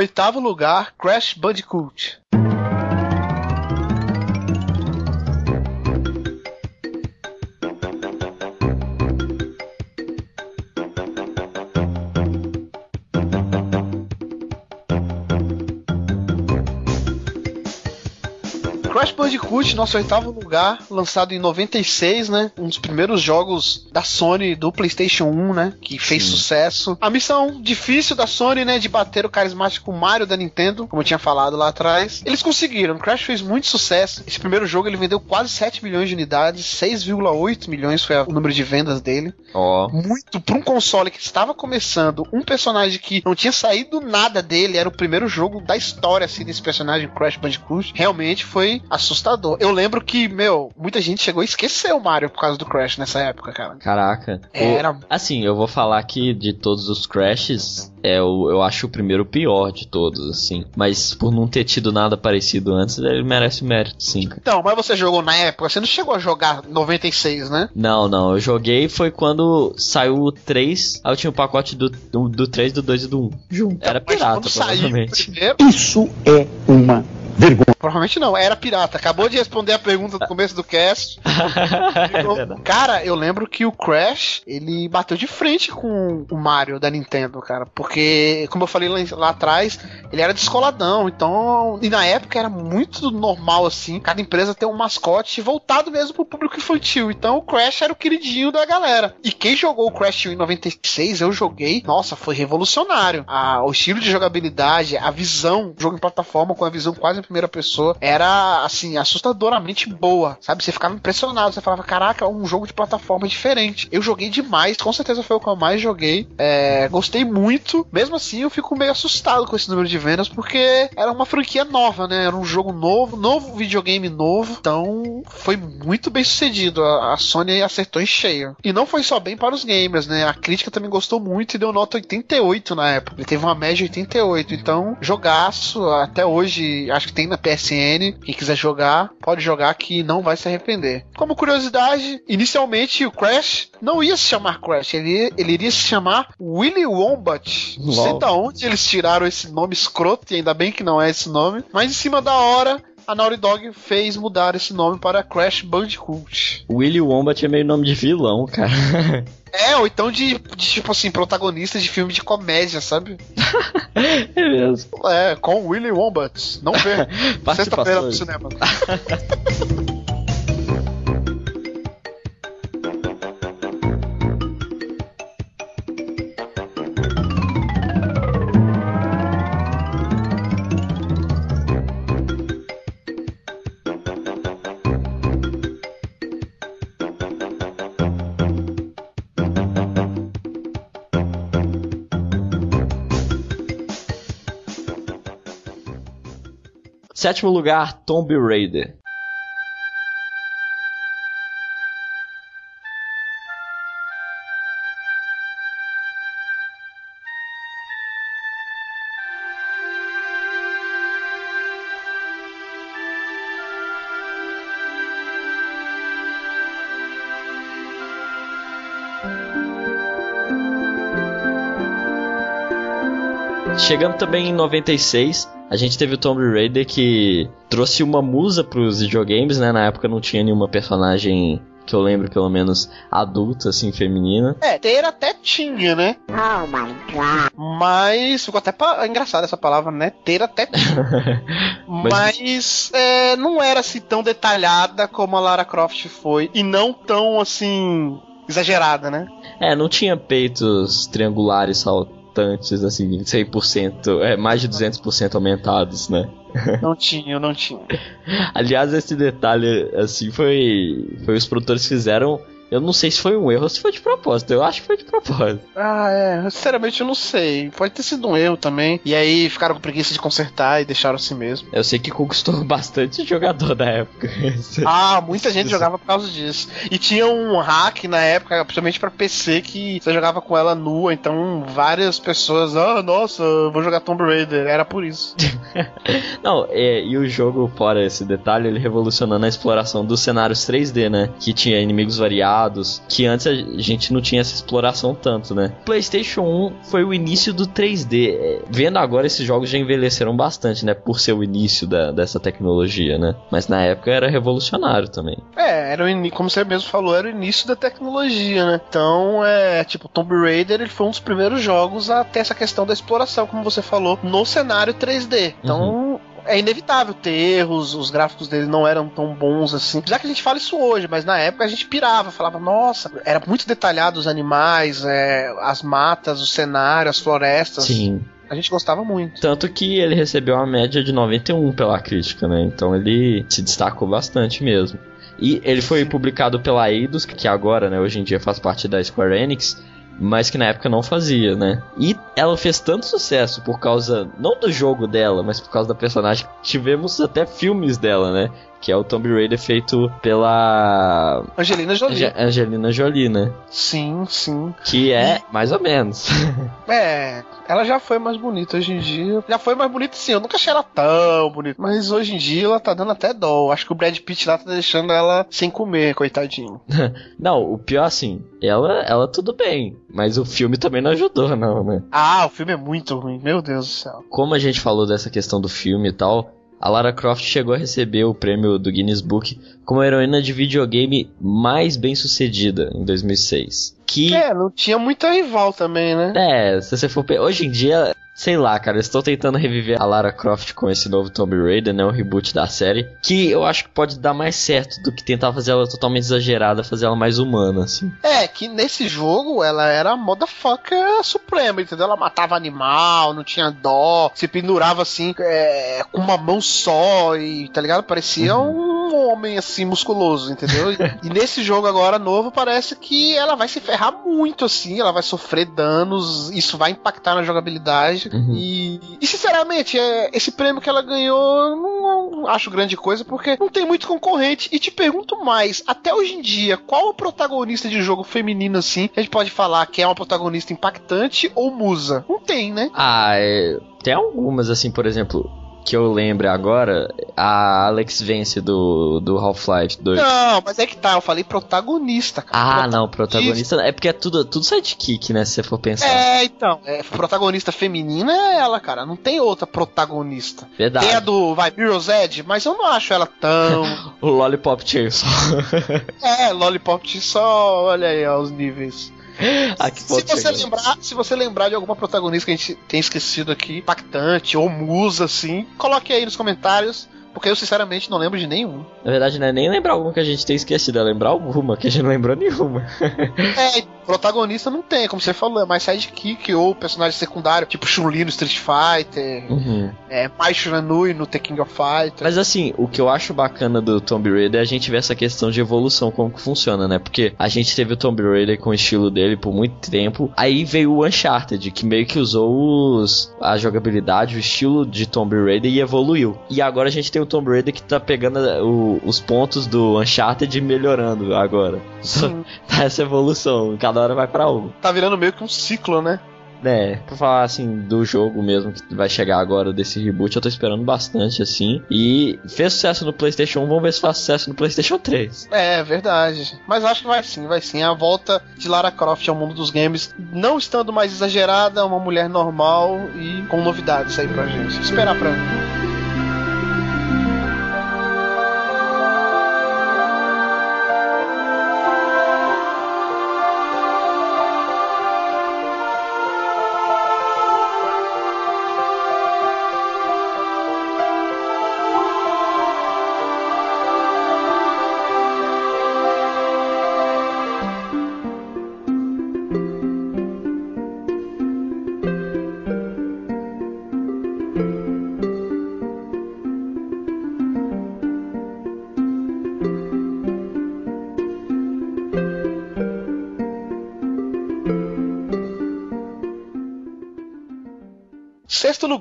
Oitavo lugar, Crash Bandicoot. Crash Bandicoot, nosso oitavo lugar, lançado em 96, né? Um dos primeiros jogos da Sony do PlayStation 1, né? Que fez Sim. sucesso. A missão difícil da Sony, né? De bater o carismático Mario da Nintendo, como eu tinha falado lá atrás. Eles conseguiram. Crash fez muito sucesso. Esse primeiro jogo ele vendeu quase 7 milhões de unidades, 6,8 milhões foi o número de vendas dele. Ó. Oh. Muito para um console que estava começando, um personagem que não tinha saído nada dele, era o primeiro jogo da história assim desse personagem Crash Bandicoot. Realmente foi assustador. Eu lembro que, meu, muita gente chegou a esquecer o Mario por causa do Crash nessa época, cara. Caraca. Era. O, assim, eu vou falar que de todos os Crashes, é o, eu acho o primeiro pior de todos, assim. Mas por não ter tido nada parecido antes, ele merece mérito, sim. Então, mas você jogou na época? Você não chegou a jogar 96, né? Não, não. Eu joguei foi quando saiu o 3. Aí eu tinha o pacote do, do, do 3, do 2 e do 1. Junto. Era pirata, provavelmente. Saiu, Isso é uma vergonha. Provavelmente não, era pirata. Acabou de responder a pergunta no começo do cast. é cara, eu lembro que o Crash, ele bateu de frente com o Mario da Nintendo, cara. Porque, como eu falei lá, lá atrás, ele era descoladão. Então, e na época era muito normal, assim, cada empresa ter um mascote voltado mesmo pro público infantil. Então, o Crash era o queridinho da galera. E quem jogou o Crash em 96, eu joguei, nossa, foi revolucionário. o estilo de jogabilidade, a visão, jogo em plataforma com a visão quase em primeira pessoa era, assim, assustadoramente boa, sabe? Você ficava impressionado, você falava, caraca, um jogo de plataforma diferente. Eu joguei demais, com certeza foi o que eu mais joguei. É, gostei muito. Mesmo assim, eu fico meio assustado com esse número de vendas, porque era uma franquia nova, né? Era um jogo novo, novo videogame novo. Então, foi muito bem sucedido. A, a Sony acertou em cheio. E não foi só bem para os gamers, né? A crítica também gostou muito e deu nota 88 na época. Ele teve uma média 88. Então, jogaço. Até hoje, acho que tem na PS PSN. Quem quiser jogar, pode jogar que não vai se arrepender. Como curiosidade, inicialmente o Crash não ia se chamar Crash, ele, ele iria se chamar Willy Wombat. Não sei da onde eles tiraram esse nome escroto, e ainda bem que não é esse nome, mas em cima da hora a Naughty Dog fez mudar esse nome para Crash Bandicoot. Willy Wombat é meio nome de vilão, cara. É, ou então de, de, tipo assim, protagonista de filme de comédia, sabe? é mesmo. É, com Willy Wombat. Não vê. Sexta-feira no cinema. Sétimo lugar, Tomb Raider. Chegando também em 96, a gente teve o Tomb Raider que trouxe uma musa pros videogames, né? Na época não tinha nenhuma personagem que eu lembro, pelo menos, adulta, assim, feminina. É, ter até tinha, né? Oh my god. Mas ficou até pa... engraçado essa palavra, né? Ter até tinha. Mas, Mas é, não era assim tão detalhada como a Lara Croft foi. E não tão assim. exagerada, né? É, não tinha peitos triangulares saltos importantes, assim, 100%, é, mais de 200% aumentados, né? Não tinha, não tinha. Aliás, esse detalhe, assim, foi, foi os produtores fizeram eu não sei se foi um erro ou se foi de propósito. Eu acho que foi de propósito. Ah, é. Sinceramente, eu não sei. Pode ter sido um erro também. E aí ficaram com preguiça de consertar e deixaram assim mesmo. Eu sei que conquistou bastante jogador da época. ah, muita gente jogava por causa disso. E tinha um hack na época, principalmente para PC, que você jogava com ela nua. Então várias pessoas, ah, nossa, vou jogar Tomb Raider. Era por isso. não, é, e o jogo, fora esse detalhe, ele revolucionando a exploração dos cenários 3D, né? Que tinha inimigos variados que antes a gente não tinha essa exploração tanto, né? PlayStation 1 foi o início do 3D. É, vendo agora, esses jogos já envelheceram bastante, né? Por ser o início da, dessa tecnologia, né? Mas na época era revolucionário também. É, era o como você mesmo falou, era o início da tecnologia, né? Então, é, tipo, Tomb Raider ele foi um dos primeiros jogos a ter essa questão da exploração, como você falou, no cenário 3D. Então, uhum é inevitável ter erros, os gráficos dele não eram tão bons assim. Apesar que a gente fala isso hoje, mas na época a gente pirava, falava, nossa, era muito detalhado os animais, é, as matas, o cenário, as florestas. Sim. A gente gostava muito. Tanto que ele recebeu uma média de 91 pela crítica, né? Então ele se destacou bastante mesmo. E ele foi publicado pela Eidos, que agora, né, hoje em dia faz parte da Square Enix, mas que na época não fazia, né? E ela fez tanto sucesso por causa, não do jogo dela, mas por causa da personagem. Tivemos até filmes dela, né? Que é o Tomb Raider feito pela Angelina Jolie. Ange- Angelina Jolie, né? Sim, sim. Que é mais ou menos. É, ela já foi mais bonita hoje em dia. Já foi mais bonita sim, eu nunca achei ela tão bonita. Mas hoje em dia ela tá dando até dó. Acho que o Brad Pitt lá tá deixando ela sem comer, coitadinho. não, o pior assim, ela, ela tudo bem, mas o filme também não ajudou, não, né? Ah, o filme é muito ruim, meu Deus do céu. Como a gente falou dessa questão do filme e tal, a Lara Croft chegou a receber o prêmio do Guinness Book como a heroína de videogame mais bem sucedida em 2006. Que, É, não tinha muita rival também, né? é, se você for. Hoje em dia, sei lá, cara, estou tentando reviver a Lara Croft com esse novo Tomb Raider, né? O reboot da série. Que eu acho que pode dar mais certo do que tentar fazer ela totalmente exagerada, fazer ela mais humana, assim. É, que nesse jogo ela era a motherfucker suprema, entendeu? Ela matava animal, não tinha dó, se pendurava assim, é, com uma mão só e, tá ligado? Parecia um homem assim, musculoso, entendeu? E, e nesse jogo agora novo parece que ela vai se ferrar muito assim, ela vai sofrer danos, isso vai impactar na jogabilidade. Uhum. E, e, sinceramente, é, esse prêmio que ela ganhou, eu não, não acho grande coisa, porque não tem muito concorrente. E te pergunto mais, até hoje em dia, qual o protagonista de jogo feminino assim a gente pode falar que é uma protagonista impactante ou musa? Não tem, né? Ah, é, tem algumas, assim, por exemplo, que eu lembro agora, a Alex Vence do, do Half-Life 2. Não, mas é que tá, eu falei protagonista, cara. Ah, não, protagonista. É porque é tudo, tudo sidekick, né? Se você for pensar. É, então, é, protagonista feminina é ela, cara. Não tem outra protagonista. Verdade. Tem a do vai Mirror's Edge, mas eu não acho ela tão. O Lollipop Chainsaw. é, Lollipop só, olha aí, ó, os níveis. Ah, Se você, lembrar, se você lembrar de alguma protagonista que a gente tem esquecido aqui, impactante ou musa, assim, coloque aí nos comentários, porque eu sinceramente não lembro de nenhum. Na verdade, não é nem lembrar alguma que a gente tem esquecido, é lembrar alguma, que a gente não lembrou nenhuma. É, protagonista não tem, como você falou, é mais sidekick ou personagem secundário, tipo Chun-Li no Street Fighter, Uhum. é, Mai Shiranui no The King of Fighters. Mas assim, o que eu acho bacana do Tomb Raider é a gente ver essa questão de evolução, como que funciona, né? Porque a gente teve o Tomb Raider com o estilo dele por muito tempo. Aí veio o Uncharted, que meio que usou os, a jogabilidade, o estilo de Tomb Raider e evoluiu. E agora a gente tem o Tomb Raider que tá pegando o- os pontos do Uncharted e melhorando agora. Sim, Tá essa evolução, cada hora vai pra um. tá virando meio que um ciclo, né? É, pra falar assim do jogo mesmo que vai chegar agora desse reboot, eu tô esperando bastante assim. E fez sucesso no PlayStation 1, vamos ver se faz sucesso no PlayStation 3. É, verdade. Mas acho que vai sim, vai sim. A volta de Lara Croft ao mundo dos games, não estando mais exagerada, uma mulher normal e com novidades aí pra gente. Esperar pra ver.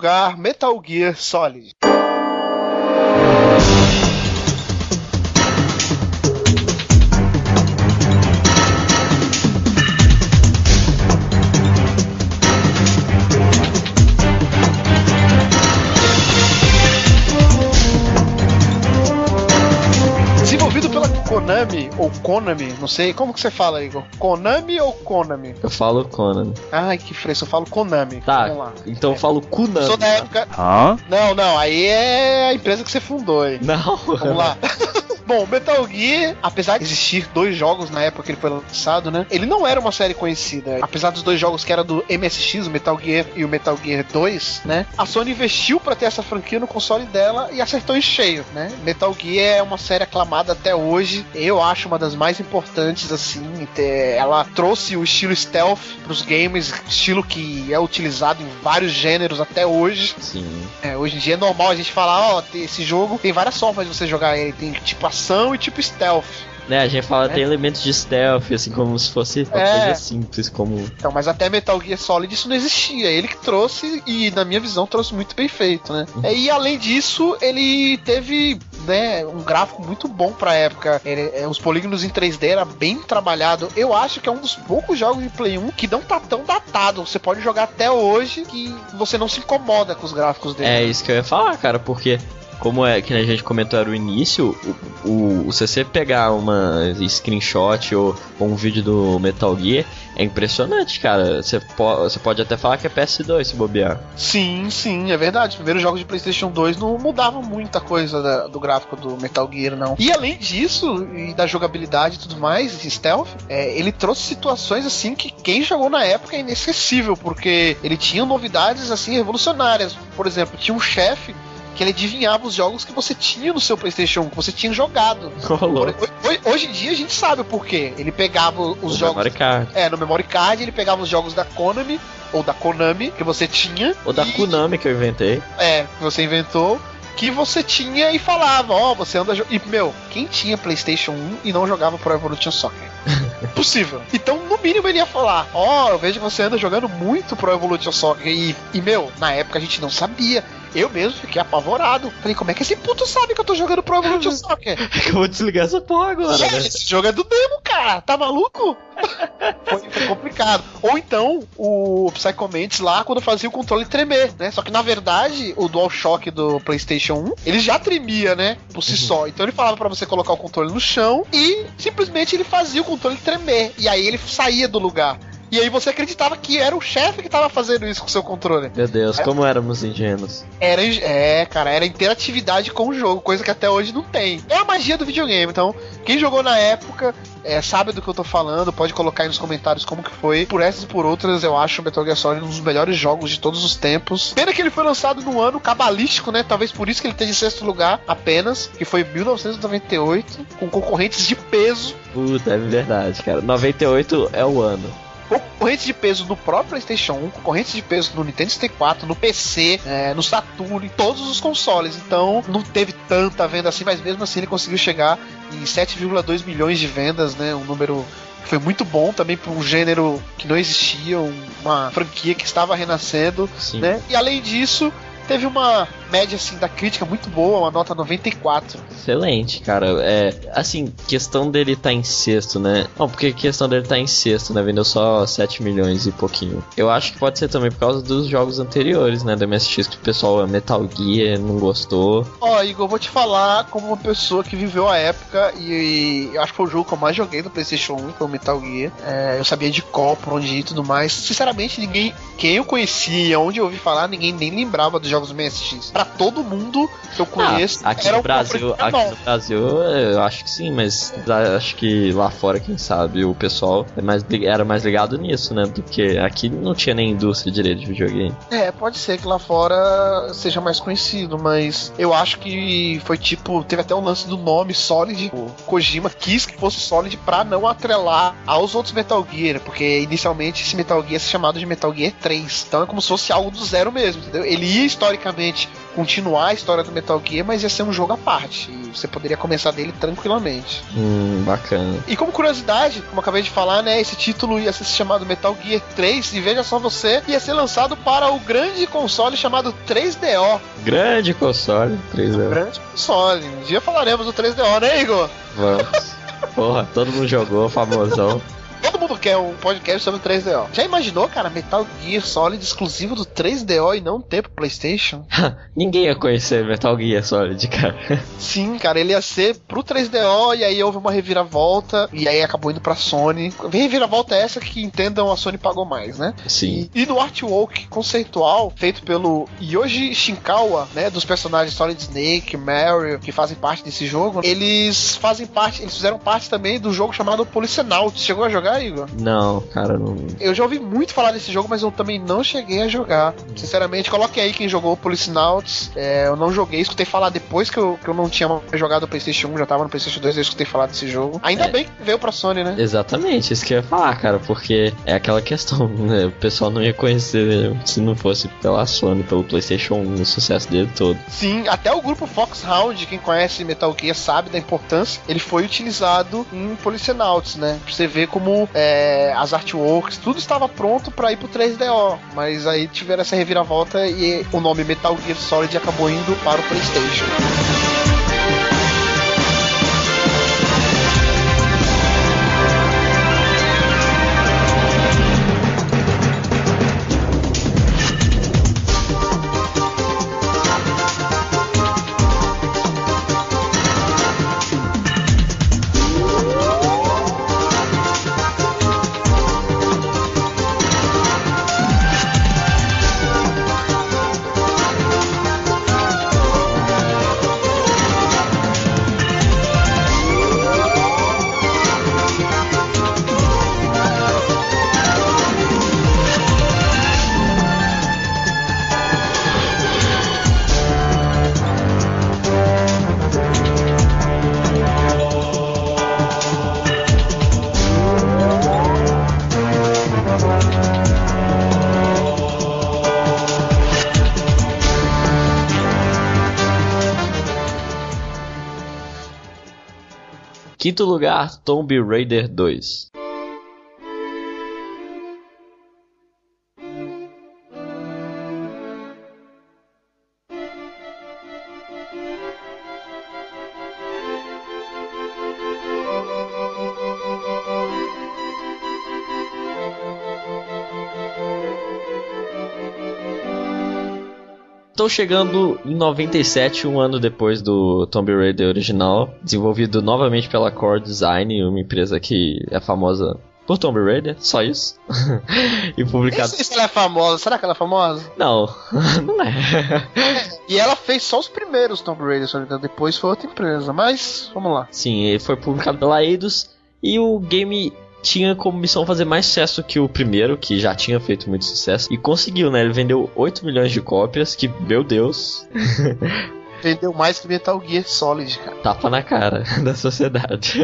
Lugar, Metal Gear Solid. Konami, Konami, não sei, como que você fala, Igor? Konami ou Konami? Eu falo Conan. Ai, que fresco, eu falo Konami. Tá, Vamos lá. então eu falo Kunan. Sou da época. Hã? Não, não, aí é a empresa que você fundou aí. Não. Vamos lá. Bom, Metal Gear, apesar de existir dois jogos na época que ele foi lançado, né? Ele não era uma série conhecida. Apesar dos dois jogos que era do MSX, o Metal Gear e o Metal Gear 2, né? A Sony investiu para ter essa franquia no console dela e acertou em cheio, né? Metal Gear é uma série aclamada até hoje. Eu acho uma das mais importantes, assim. Ela trouxe o estilo stealth pros games, estilo que é utilizado em vários gêneros até hoje. Sim. É, hoje em dia é normal a gente falar, ó, oh, esse jogo tem várias formas de você jogar ele. Tem tipo ação e tipo stealth. Né, a gente fala é. tem elementos de stealth, assim, como se fosse uma é. coisa simples, como. Então, mas até Metal Gear Solid isso não existia. Ele que trouxe, e na minha visão, trouxe muito bem feito, né? Uhum. E além disso, ele teve né, um gráfico muito bom pra época. Ele, é, os polígonos em 3D era bem trabalhado. Eu acho que é um dos poucos jogos de Play 1 que não tá tão datado. Você pode jogar até hoje que você não se incomoda com os gráficos dele. É isso que eu ia falar, cara, porque como é que a gente comentou era o início, o, o, o você pegar uma screenshot ou, ou, um vídeo do Metal Gear é impressionante, cara. Você, po você pode até falar que é PS2 se bobear. Sim, sim, é verdade. Os primeiros jogos de PlayStation 2 não mudavam muita coisa da, do gráfico do Metal Gear, não. E além disso, e da jogabilidade e tudo mais, stealth, é, ele trouxe situações assim que quem jogou na época é inesquecível, porque ele tinha novidades assim revolucionárias. Por exemplo, tinha um chefe que ele adivinhava os jogos que você tinha no seu PlayStation 1, que você tinha jogado. Oh, hoje, em dia a gente sabe o porquê. Ele pegava os jogos. Memory card. É, no memory card ele pegava os jogos da Konami ou da Konami que você tinha. Ou da e... Konami que eu inventei. É, que você inventou que você tinha e falava, ó, oh, você anda. E, meu, quem tinha PlayStation 1 e não jogava Pro Evolution Soccer? Possível. Então, no mínimo, ele ia falar: Ó, oh, eu vejo que você anda jogando muito Pro Evolution Soccer. E, e, meu, na época a gente não sabia. Eu mesmo fiquei apavorado. Falei, como é que esse puto sabe que eu tô jogando Pro Evolution Soccer? eu vou desligar essa porra agora. né? Esse jogo é do demo, cara. Tá maluco? foi, foi, complicado. Ou então, o Psychomantis lá, quando fazia o controle tremer, né? Só que, na verdade, o DualShock do PlayStation 1, ele já tremia, né? Por si uhum. só. Então ele falava para você colocar o controle no chão e simplesmente ele fazia o controle tremer. E aí ele saía do lugar. E aí você acreditava que era o chefe que tava fazendo isso com o seu controle. Meu Deus, é. como éramos ingênuos. Era, é, cara, era interatividade com o jogo, coisa que até hoje não tem. É a magia do videogame, então, quem jogou na época é, sabe do que eu tô falando, pode colocar aí nos comentários como que foi. Por essas e por outras, eu acho o Metal Gear Solid um dos melhores jogos de todos os tempos. Pena que ele foi lançado no ano cabalístico, né? Talvez por isso que ele esteja em sexto lugar apenas, que foi 1998, com concorrentes de peso. Puta, é verdade, cara. 98 é o ano concorrentes de peso no próprio PlayStation 1, concorrentes de peso no Nintendo 64, no PC, é, no Saturn, em todos os consoles. Então não teve tanta venda assim, mas mesmo assim ele conseguiu chegar em 7,2 milhões de vendas, né? Um número foi muito bom também para um gênero que não existia, uma franquia que estava renascendo, Sim. né? E além disso, teve uma média assim da crítica muito boa, uma nota 94. Excelente, cara. É, assim, questão dele tá em sexto, né? Não, porque questão dele tá em sexto, né? Vendeu só 7 milhões e pouquinho. Eu acho que pode ser também por causa dos jogos anteriores, né, da MSX que o pessoal Metal Gear não gostou. Ó, oh, Igor, vou te falar como uma pessoa que viveu a época e, e acho que foi o jogo que eu mais joguei no PlayStation 1, foi o Metal Gear. É, eu sabia de qual, por onde ir e tudo mais. Sinceramente, ninguém, quem eu conhecia, onde eu ouvi falar, ninguém nem lembrava dos jogos MSX. Pra todo mundo que eu conheço. Ah, aqui no Brasil, aqui no Brasil, eu acho que sim, mas acho que lá fora, quem sabe, o pessoal é mais, era mais ligado nisso, né? Do que aqui não tinha nem indústria direito de videogame. É, pode ser que lá fora seja mais conhecido, mas eu acho que foi tipo, teve até um lance do nome Solid. O Kojima quis que fosse Solid pra não atrelar aos outros Metal Gear, porque inicialmente esse Metal Gear é chamado de Metal Gear 3. Então é como se fosse algo do zero mesmo, entendeu? Ele ia historicamente continuar a história do Metal Gear, mas ia ser um jogo à parte. E você poderia começar dele tranquilamente. Hum, bacana. E como curiosidade, como acabei de falar, né? Esse título ia ser chamado Metal Gear 3, e veja só você, ia ser lançado para o grande console chamado 3DO. Grande console, 3DO. Grande console. Um dia falaremos do 3DO, né, Igor? Vamos. Porra, todo mundo jogou, famosão. Todo mundo quer um podcast sobre 3DO. Já imaginou, cara, Metal Gear Solid exclusivo do 3DO e não ter pro PlayStation? Ninguém ia conhecer Metal Gear Solid, cara. Sim, cara, ele ia ser pro 3DO e aí houve uma reviravolta e aí acabou indo pra Sony. Reviravolta é essa que entendam a Sony pagou mais, né? Sim. E, e no artwork conceitual feito pelo Yoji Shinkawa, né, dos personagens Solid Snake, Mario, que fazem parte desse jogo, eles fazem parte, eles fizeram parte também do jogo chamado Policenauts. Chegou a jogar, Igor? Não, cara, não. Eu já ouvi muito falar desse jogo, mas eu também não cheguei a jogar. Sinceramente, coloque aí quem jogou Policenauts. É, eu não joguei, escutei falar depois que eu, que eu não tinha jogado o PlayStation 1, já tava no PlayStation 2, eu escutei falar desse jogo. Ainda É. bem que veio pra Sony, né? Exatamente, isso que eu ia falar, cara, porque é aquela questão, né? O pessoal não ia conhecer se não fosse pela Sony, pelo PlayStation 1, o sucesso dele todo. Sim, até o grupo Foxhound, quem conhece Metal Gear sabe da importância, ele foi utilizado em Policenauts, né? Pra você ver como é, as artworks, tudo estava pronto pra ir pro 3DO, mas aí tiveram essa reviravolta e o nome Metal Gear Solid acabou indo para o PlayStation. Quinto lugar, Tomb Raider 2. Estou chegando em 97, um ano depois do Tomb Raider original, desenvolvido novamente pela Core Design, uma empresa que é famosa por Tomb Raider, só isso. e publicado. sei se ela é famosa, será que ela é famosa? Não, não é. E ela fez só os primeiros Tomb Raider, não engano, depois foi outra empresa, mas vamos lá. Sim, ele foi publicado pela Eidos e o game tinha como missão fazer mais sucesso que o primeiro, que já tinha feito muito sucesso, e conseguiu, né? Ele vendeu 8 milhões de cópias, que, meu Deus, Vendeu mais que Metal Gear Solid, cara. tapa na cara da sociedade.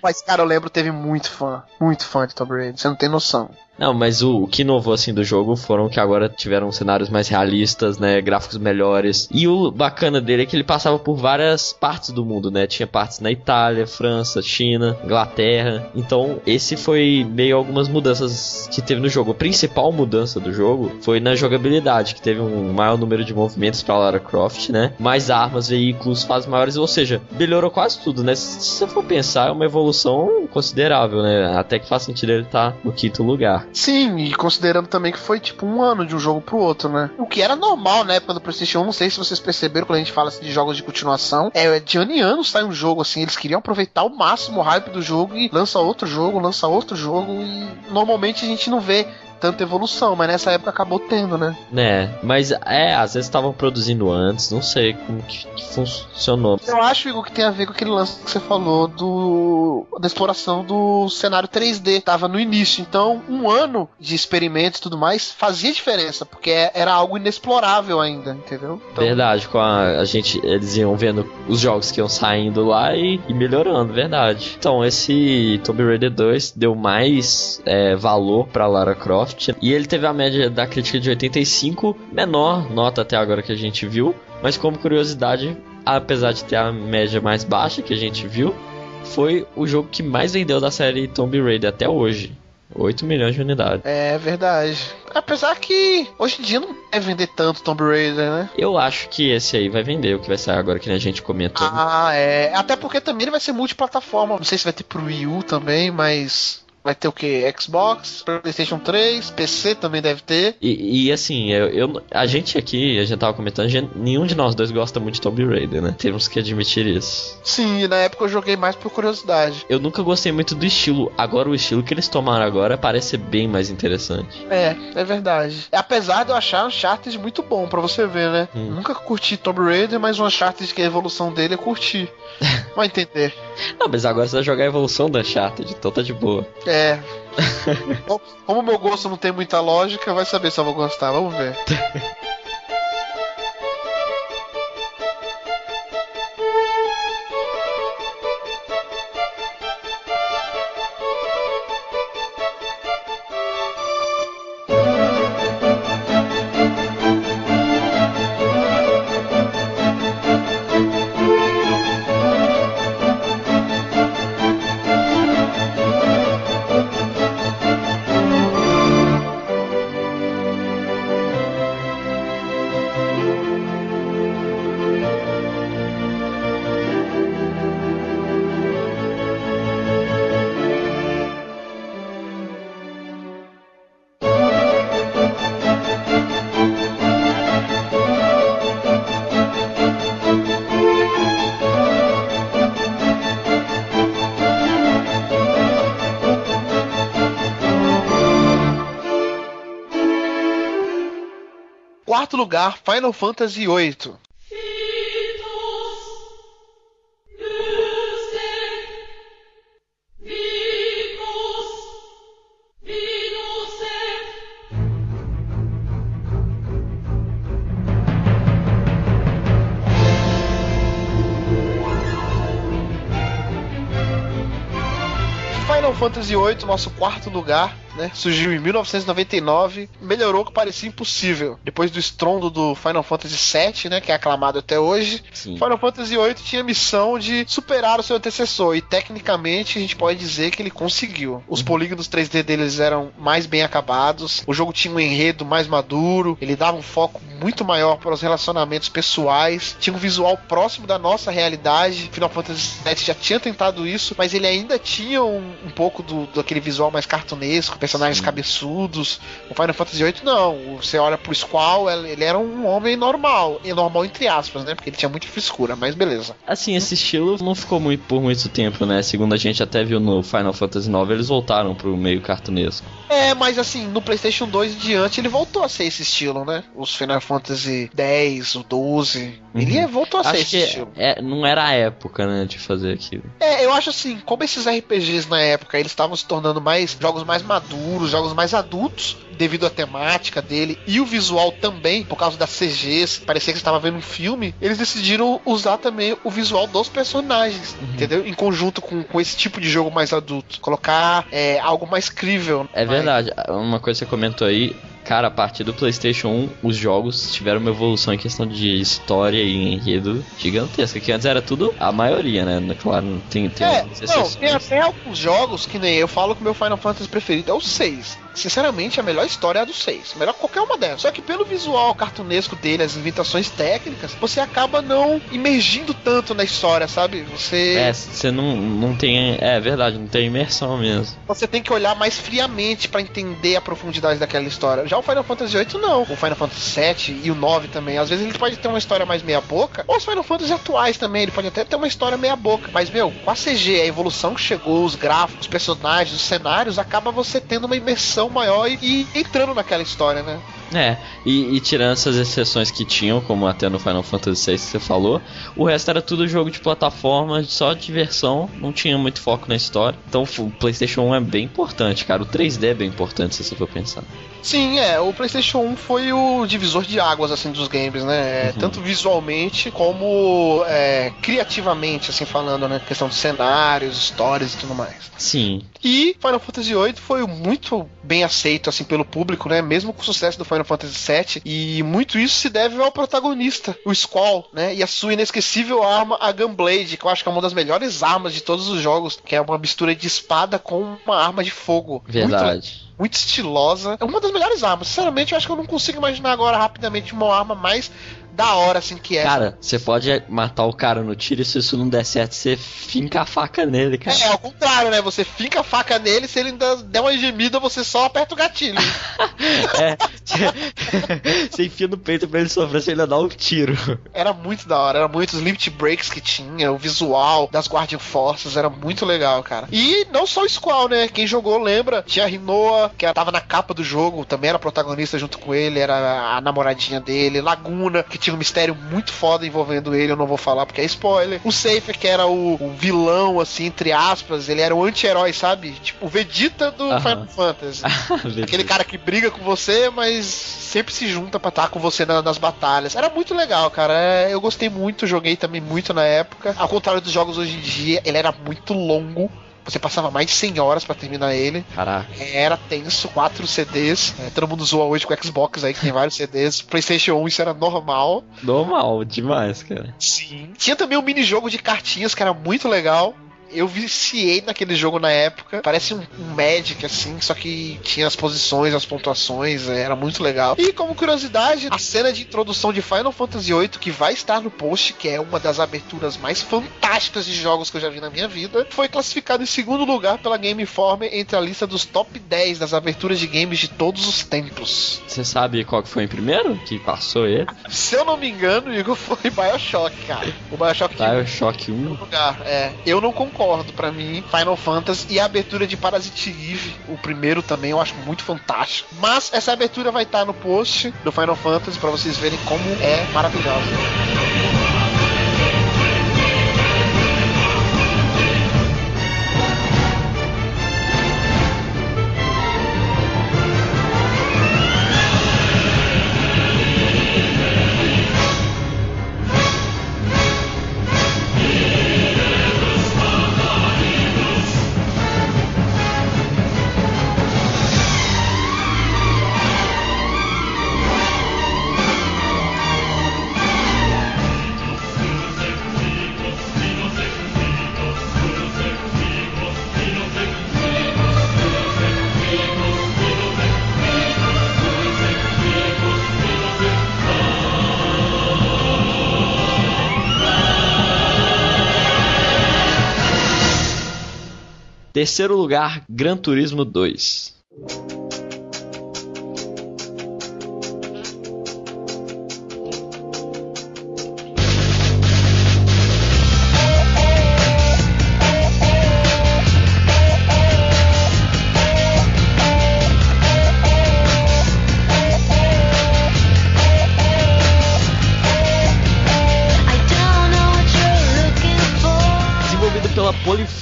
Mas, cara, eu lembro, teve muito fã, muito fã de Tomb Raider, você não tem noção. Não, mas o, o que inovou assim do jogo foram que agora tiveram cenários mais realistas, né, gráficos melhores. E o bacana dele é que ele passava por várias partes do mundo, né? Tinha partes na Itália, França, China, Inglaterra. Então, esse foi meio algumas mudanças que teve no jogo. A principal mudança do jogo foi na jogabilidade, que teve um maior número de movimentos para Lara Croft, né? Mais armas, veículos, fases maiores, ou seja, melhorou quase tudo, né? Se você for pensar, é uma evolução considerável, né? Até que faz sentido ele estar no quinto lugar. Sim, e considerando também que foi tipo um ano de um jogo pro outro, né? O que era normal na época do PlayStation 1, não sei se vocês perceberam quando a gente fala assim, de jogos de continuação. É, de ano em ano sai um jogo assim, eles queriam aproveitar ao máximo o hype do jogo e lança outro jogo, lança outro jogo e normalmente a gente não vê tanta evolução, mas nessa época acabou tendo, né? Né, mas é, às vezes estavam produzindo antes, não sei como que, que funcionou. Eu acho, Igor, que tem a ver com aquele lance que você falou do da exploração do cenário 3D. Tava no início, então um ano de experimentos e tudo mais fazia diferença, porque era algo inexplorável ainda, entendeu? Então, Verdade, com a, a gente, eles iam vendo os jogos que iam saindo lá e, e melhorando, verdade. Então, esse Tomb Raider 2 deu mais é, valor pra Lara Croft e ele teve a média da crítica de 85, menor nota até agora que a gente viu, mas como curiosidade, apesar de ter a média mais baixa que a gente viu, foi o jogo que mais vendeu da série Tomb Raider até hoje. 8 milhões de unidades. É verdade. Apesar que hoje em dia não deve vender tanto Tomb Raider, né? Eu acho que esse aí vai vender, o que vai sair agora que a gente comentou. Ah, é. Até porque também ele vai ser multiplataforma. Não sei se vai ter pro Wii U também, mas. Vai ter o que? Xbox, PlayStation 3, PC também deve ter. E, e assim, eu, eu- a gente aqui, a gente tava comentando, gente- nenhum de nós dois gosta muito de Tomb Raider, né? Temos que admitir isso. Sim, e na época eu joguei mais por curiosidade. Eu nunca gostei muito do estilo. Agora, o estilo que eles tomaram agora parece ser bem mais interessante. É, é verdade. Apesar de eu achar Uncharted muito bom, pra você ver, né? Hum. Nunca curti Tomb Raider, mas o Uncharted que a evolução dele eu curti. Vai entender. Não, mas agora você vai jogar a evolução da Uncharted, então tá de boa. É. Como- Como meu gosto não tem muita lógica, vai saber se eu vou gostar. Vamos ver. Quarto lugar, Final Fantasy VIII. Final Fantasy VIII, nosso quarto lugar, né? Surgiu em 1999, melhorou o que parecia impossível. Depois do estrondo do Final Fantasy VII, né? Que é aclamado até hoje, Sim. Final Fantasy VIII tinha a missão de superar o seu antecessor e tecnicamente a gente pode dizer que ele conseguiu. Os polígonos 3D deles eram mais bem acabados, o jogo tinha um enredo mais maduro, ele dava um foco muito maior para os relacionamentos pessoais, tinha um visual próximo da nossa realidade. Final Fantasy VII já tinha tentado isso, mas ele ainda tinha um, um pouco do, daquele visual mais cartunesco, personagens cabeçudos. O Final Fantasy VIII não. Você olha pro Squall, ele era um homem normal, e normal entre aspas, né? Porque ele tinha muita frescura, mas beleza. Assim, esse estilo não ficou muito por muito tempo, né? Segundo a gente até viu no Final Fantasy IX, eles voltaram pro meio cartunesco. É, mas assim, no PlayStation 2 em diante ele voltou a ser esse estilo, né? Os Final Fantasy 10, o 12, ele Uhum. é- voltou a ser Acho esse que estilo. é, não era a época, né, de fazer aquilo. É, eu acho assim, como esses RPGs na época eles estavam se tornando mais jogos mais maduros, jogos mais adultos, devido à temática dele e o visual também, por causa das CGs, parecia que você estava vendo um filme, eles decidiram usar também o visual dos personagens, entendeu? Em conjunto com, com esse tipo de jogo mais adulto. Colocar é, algo mais crível. É mais- verdade, uma coisa que você comentou aí, cara, a partir do PlayStation 1, os jogos tiveram uma evolução em questão de história e enredo gigantesca, que antes era tudo a maioria, né? Claro, tem, tem É, não, tem até alguns jogos que nem eu falo que o meu Final Fantasy preferido é o 6. Sinceramente, a melhor história é a do 6. Melhor que qualquer uma delas. Só que pelo visual cartunesco dele, as inventações técnicas, você acaba não imergindo tanto na história, sabe? Você. É, você não, não tem. É verdade, não tem imersão mesmo. Você tem que olhar mais friamente pra entender a profundidade daquela história. Já o Final Fantasy VIII não. O Final Fantasy VII e o 9 também. Às vezes ele pode ter uma história mais meia boca. Ou os Final Fantasy atuais também. Ele pode até ter uma história meia boca. Mas, meu, com a CG, a evolução que chegou, os gráficos, os personagens, os cenários, acaba você tendo uma imersão maior e, e entrando naquela história, né? É, e, e tirando essas exceções que tinham, como até no Final Fantasy VI que você falou, o resto era tudo jogo de plataforma, só diversão, não tinha muito foco na história. Então o PlayStation 1 é bem importante, cara. O 3D é bem importante se você for pensar. Sim, é. O PlayStation 1 foi o divisor de águas assim dos games, né? É, Uhum. Tanto visualmente como é, criativamente, assim falando, né? Questão de cenários, histórias e tudo mais. Sim, E Final Fantasy VIII foi muito bem aceito assim pelo público, né? Mesmo com o sucesso do Final Fantasy VII. E muito isso se deve ao protagonista, o Squall, né? E a sua inesquecível arma, a Gunblade, que eu acho que é uma das melhores armas de todos os jogos, que é uma mistura de espada com uma arma de fogo. Verdade. muito estilosa. É uma das melhores armas. Sinceramente, eu acho que eu não consigo imaginar agora rapidamente uma arma mais da hora, assim, que é. Cara, você pode matar o cara no tiro e se isso não der certo, você finca a faca nele, cara. É, ao contrário, né? Você finca a faca nele, se ele ainda der uma gemida, você só aperta o gatilho. é, você enfia no peito pra ele sofrer, você ainda dá um tiro. Era muito da hora, era muitos limit breaks que tinha, o visual das Guardian Forces era muito legal, cara. E não só o Squall, né? Quem jogou lembra, tinha a Rinoa, que tava na capa do jogo, também era protagonista junto com ele, era a namoradinha dele, Laguna, que tinha um mistério muito foda envolvendo ele, eu não vou falar porque é spoiler. O Safer, que era o, o vilão, assim, entre aspas, ele era o anti-herói, sabe? Tipo, o Vegeta do. Final Fantasy. Aquele cara que briga com você, mas sempre se junta pra estar com você nas batalhas. Era muito legal, cara. É, eu gostei muito, joguei também muito na época. Ao contrário dos jogos hoje em dia, ele era muito longo. Você passava mais de 100 horas para terminar ele. Caraca. Era tenso, quatro CDs. É, todo mundo zoa hoje com o Xbox aí, que tem vários CDs. PlayStation 1 isso era normal. Normal, demais, cara. Sim. Tinha também um mini-jogo de cartinhas que era muito legal eu viciei naquele jogo na época. Parece um, um, Magic, assim, só que tinha as posições, as pontuações, é, era muito legal. E como curiosidade, a cena de introdução de Final Fantasy VIII, que vai estar no post, que é uma das aberturas mais fantásticas de jogos que eu já vi na minha vida, foi classificado em segundo lugar pela Game Informer entre a lista dos top 10 das aberturas de games de todos os tempos. Você sabe qual que foi em primeiro? Que passou ele? Se eu não me engano, Igor, foi Bioshock, cara. O Bioshock, Bioshock 1. Lugar. É, eu não concordo concordo. para mim, Final Fantasy e a abertura de Parasite Eve, o primeiro também, eu acho muito fantástico. Mas essa abertura vai estar no post do Final Fantasy para vocês verem como é maravilhosa. Terceiro lugar, Gran Turismo 2.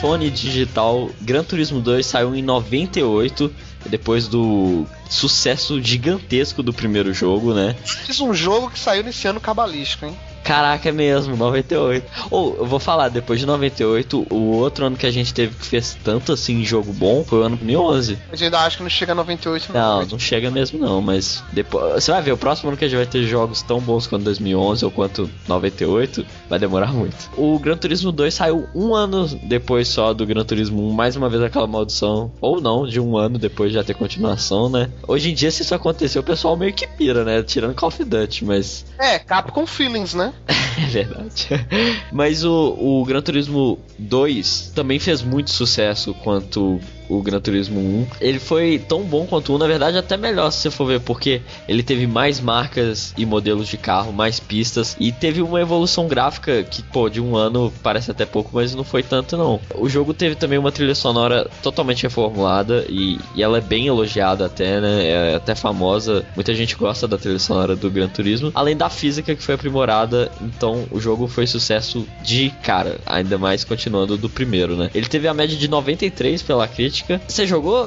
Sony digital Gran Turismo 2 saiu em 98, depois do sucesso gigantesco do primeiro jogo, né? Fiz um jogo que saiu nesse ano cabalístico, hein? Caraca, é mesmo, 98. Ou, eu vou falar, depois de 98, o outro ano que a gente teve que fez tanto assim jogo bom foi o ano 2011. Mas ainda acho que não chega a 98, não. Não, não chega mesmo não, mas depois, você vai ver, o próximo ano que a gente vai ter jogos tão bons quanto 2011 ou quanto 98, vai demorar muito. O Gran Turismo 2 saiu um ano depois só do Gran Turismo 1, mais uma vez aquela maldição, ou não, de um ano depois de já ter continuação, né? Hoje em dia, se isso acontecer, o pessoal meio que pira, né? Tirando Call of Duty, mas... É, Capcom Feelings, né? é verdade. Mas o, o Gran Turismo 2 também fez muito sucesso quanto o Gran Turismo 1. Ele foi tão bom quanto o 1, na verdade até melhor se você for ver, porque ele teve mais marcas e modelos de carro, mais pistas e teve uma evolução gráfica que, pô, de um ano parece até pouco, mas não foi tanto não. O jogo teve também uma trilha sonora totalmente reformulada e, e ela é bem elogiada até, né? É até famosa. Muita gente gosta da trilha sonora do Gran Turismo, além da física que foi aprimorada, então o jogo foi sucesso de cara, ainda mais continuando do primeiro, né? Ele teve a média de 93 pela crítica você jogou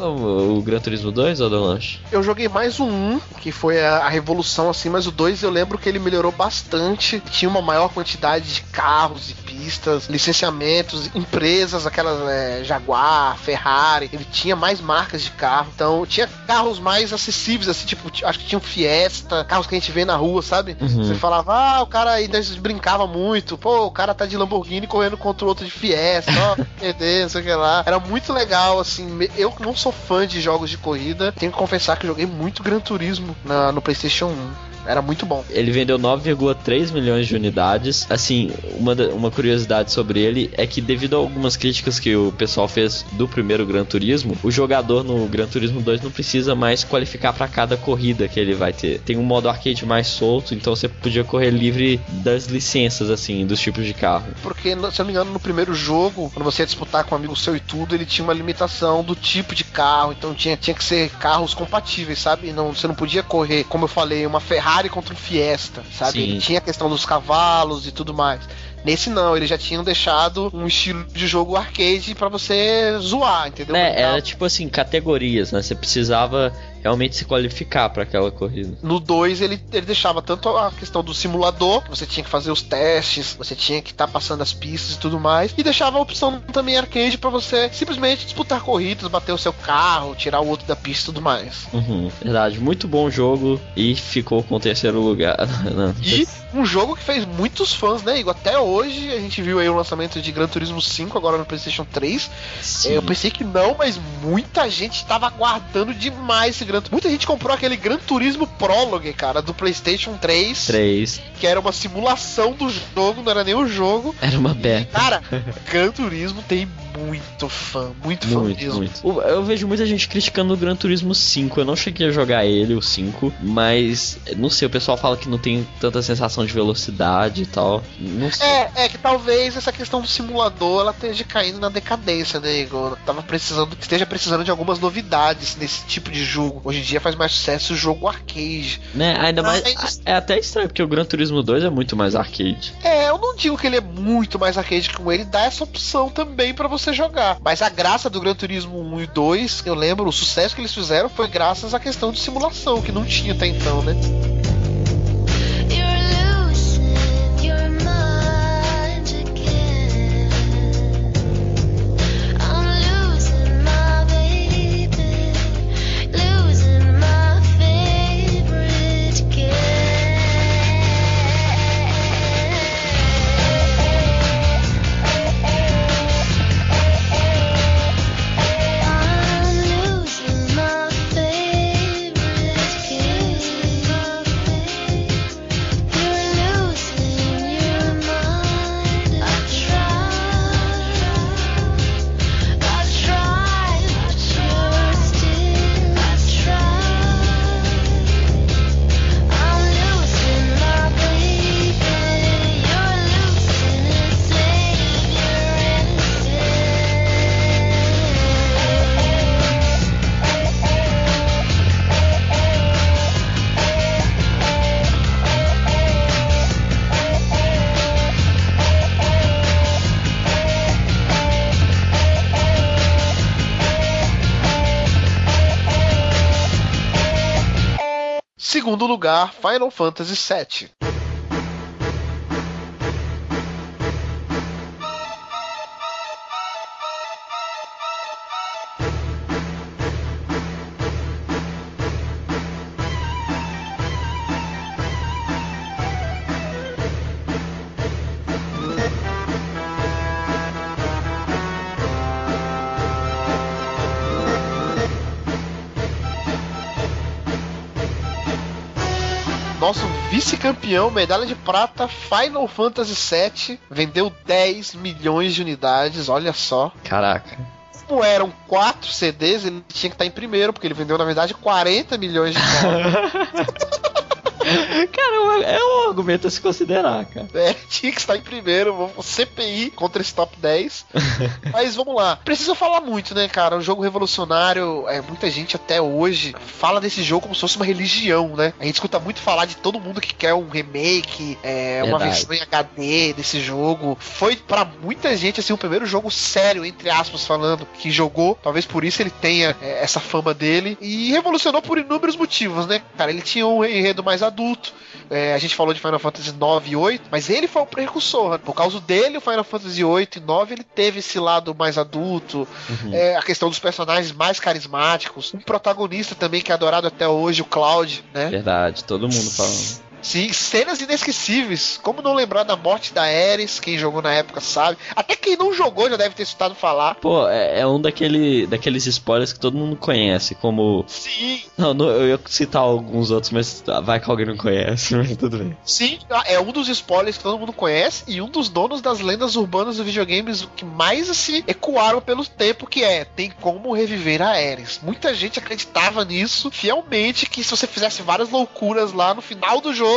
o, Gran Turismo 2, Adelanche? Eu joguei mais o 1, que foi a, a, revolução, assim, mas o 2 eu lembro que ele melhorou bastante. Tinha uma maior quantidade de carros e pistas, licenciamentos, empresas, aquelas é, Jaguar, Ferrari. Ele tinha mais marcas de carro. Então tinha carros mais acessíveis, assim, tipo, acho que tinha um Fiesta, carros que a gente vê na rua, sabe? Uhum. Você falava, ah, o cara ainda brincava muito, pô, o cara tá de Lamborghini correndo contra o outro de Fiesta, ó, perder, não sei o que lá. Era muito legal, assim assim, eu não sou fã de jogos de corrida, tenho que confessar que joguei muito Gran Turismo na, no PlayStation 1. Era muito bom. Ele vendeu 9,3 milhões de unidades. Assim, uma, uma curiosidade sobre ele é que, devido a algumas críticas que o pessoal fez do primeiro Gran Turismo, o jogador no Gran Turismo 2 não precisa mais qualificar para cada corrida que ele vai ter. Tem um modo arcade mais solto, então você podia correr livre das licenças, assim, dos tipos de carro. Porque, se eu não me engano, no primeiro jogo, quando você ia disputar com um amigo seu e tudo, ele tinha uma limitação do tipo de carro, então tinha, tinha que ser carros compatíveis, sabe? Não, você não podia correr, como eu falei, uma Ferrari contra um Fiesta, sabe? Ele tinha a questão dos cavalos e tudo mais. Nesse não, eles já tinham deixado um estilo de jogo arcade para você zoar, entendeu? É, era tipo assim, categorias, né? Você precisava realmente se qualificar para aquela corrida. No 2 ele, ele deixava tanto a questão do simulador, que você tinha que fazer os testes, você tinha que estar tá passando as pistas e tudo mais, e deixava a opção também arcade para você simplesmente disputar corridas, bater o seu carro, tirar o outro da pista e tudo mais. Uhum, verdade, muito bom jogo e ficou com o terceiro lugar. e um jogo que fez muitos fãs, né, Igor? Até hoje a gente viu aí o lançamento de Gran Turismo 5 agora no PlayStation 3. Sim. Eu pensei que não, mas muita gente estava aguardando demais esse Gran Muita gente comprou aquele Gran Turismo Prologue, cara, do PlayStation 3. 3. Que era uma simulação do jogo, não era nem o jogo. Era uma beta. Cara, Gran Turismo tem muito fã, muito, fã muito, mesmo. Muito. Eu vejo muita gente criticando o Gran Turismo 5. Eu não cheguei a jogar ele, o 5, mas não sei, o pessoal fala que não tem tanta sensação de velocidade e tal. Não sei. É, é que talvez essa questão do simulador ela esteja caindo na decadência, né, Igor? Tava precisando, esteja precisando de algumas novidades nesse tipo de jogo. Hoje em dia faz mais sucesso o jogo arcade. Né, ainda mais. Mas... É até estranho, porque o Gran Turismo 2 é muito mais arcade. É, eu não digo que ele é muito mais arcade que ele, dá essa opção também para você jogar. Mas a graça do Gran Turismo 1 e 2, eu lembro, o sucesso que eles fizeram foi graças à questão de simulação, que não tinha até então, né? Segundo lugar, Final Fantasy VII. Nosso vice-campeão, medalha de prata, Final Fantasy VII, vendeu 10 milhões de unidades, olha só. Caraca. Como eram quatro CDs, ele tinha que estar em primeiro, porque ele vendeu, na verdade, 40 milhões de. cara, é um argumento a se considerar, cara. É, tinha que estar em primeiro, vamos CPI contra esse top 10. Mas vamos lá. Precisa falar muito, né, cara? Um jogo revolucionário, é, muita gente até hoje fala desse jogo como se fosse uma religião, né? A gente escuta muito falar de todo mundo que quer um remake, é, uma versão em HD desse jogo. Foi para muita gente, assim, o primeiro jogo sério, entre aspas, falando, que jogou. Talvez por isso ele tenha é, essa fama dele. E revolucionou por inúmeros motivos, né, cara? Ele tinha um enredo mais adulto. É, a gente falou de Final Fantasy 9 e 8, mas ele foi o precursor. Né? Por causa dele, o Final Fantasy 8 e 9 ele teve esse lado mais adulto, uhum. é, a questão dos personagens mais carismáticos, um protagonista também que é adorado até hoje, o Cloud, né? Verdade, todo mundo falando Sim, cenas inesquecíveis. Como não lembrar da morte da Ares? Quem jogou na época sabe. Até quem não jogou já deve ter escutado falar. Pô, é, é um daquele, daqueles spoilers que todo mundo conhece, como. Sim. Não, não, eu ia citar alguns outros, mas vai que alguém não conhece, mas tudo bem. Sim, é um dos spoilers que todo mundo conhece e um dos donos das lendas urbanas dos videogames que mais assim ecoaram pelo tempo, que é tem como reviver a Ares. Muita gente acreditava nisso fielmente que se você fizesse várias loucuras lá no final do jogo,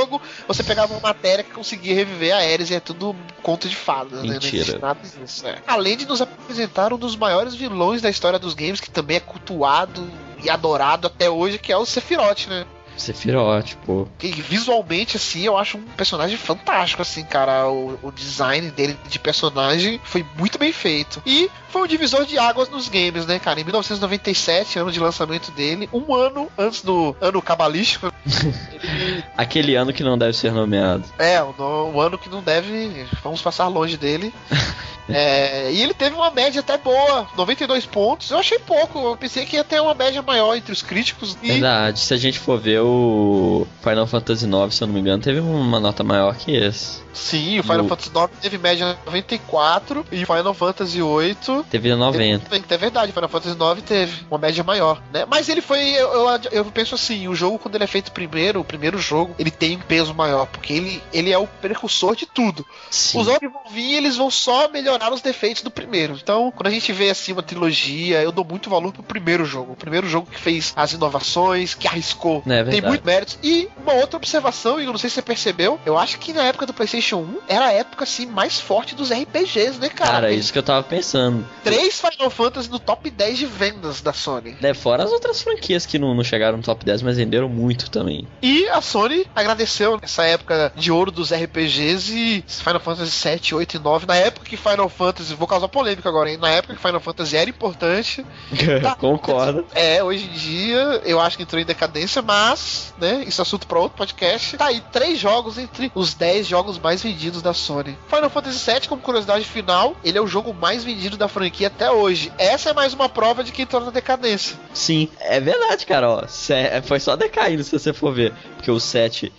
você pegava uma matéria que conseguia reviver a Ares e é tudo conto de fadas, né? Mentira. nada disso, né? Além de nos apresentar um dos maiores vilões da história dos games, que também é cultuado e adorado até hoje, que é o Sephiroth, né? Sephiroth, pô. Que visualmente, assim, eu acho um personagem fantástico, assim, cara. O, o design dele de personagem foi muito bem feito. E foi um divisor de águas nos games, né, cara? Em 1997, ano de lançamento dele, um ano antes do ano cabalístico. ele- Aquele ano que não deve ser nomeado. é, o, o ano que não deve. Vamos passar longe dele. É, e ele teve uma média até boa, 92 pontos. Eu achei pouco, eu pensei que ia ter uma média maior entre os críticos. E Verdade, se a gente for ver o Final Fantasy IX, se eu não me engano, teve uma nota maior que esse. sim, o Final No- Fantasy IX teve média 94 e o Final Fantasy VIII Teve 90. Teve- É verdade, Final Fantasy IX teve uma média maior, né? Mas ele foi, eu, eu, eu penso assim, o jogo quando ele é feito primeiro, o primeiro jogo, ele tem um peso maior, porque ele, ele é o precursor de tudo. Sim. Os outros vão vir, eles vão só melhorar os defeitos do primeiro. Então, quando a gente vê assim uma trilogia, eu dou muito valor pro primeiro jogo. O primeiro jogo que fez as inovações, que arriscou. É Tem muito mérito. E uma outra observação, e eu não sei se você percebeu, eu acho que na época do PlayStation 1 era a época assim mais forte dos RPGs, né, cara? Cara, Tem isso que eu tava pensando. Três Final Fantasy no top 10 de vendas da Sony. É, fora as outras franquias que não, não chegaram no top 10, mas venderam muito também. E a Sony agradeceu essa época de ouro dos RPGs e Final Fantasy 7, 8 e 9. Na época que Final Fantasy, vou causar polêmica agora, hein? Na época que Final Fantasy era importante. Tá. Concordo. É, hoje em dia eu acho que entrou em decadência, mas, né? Isso é assunto pra outro podcast. Tá aí, três jogos entre os 10 jogos mais vendidos da Sony. Final Fantasy 7, como curiosidade final, ele é o jogo mais vendido da franquia até hoje. Essa é mais uma prova de que entrou na decadência. Sim, é verdade, cara. Ó, Sé- foi só decaindo se você for ver. Porque o 7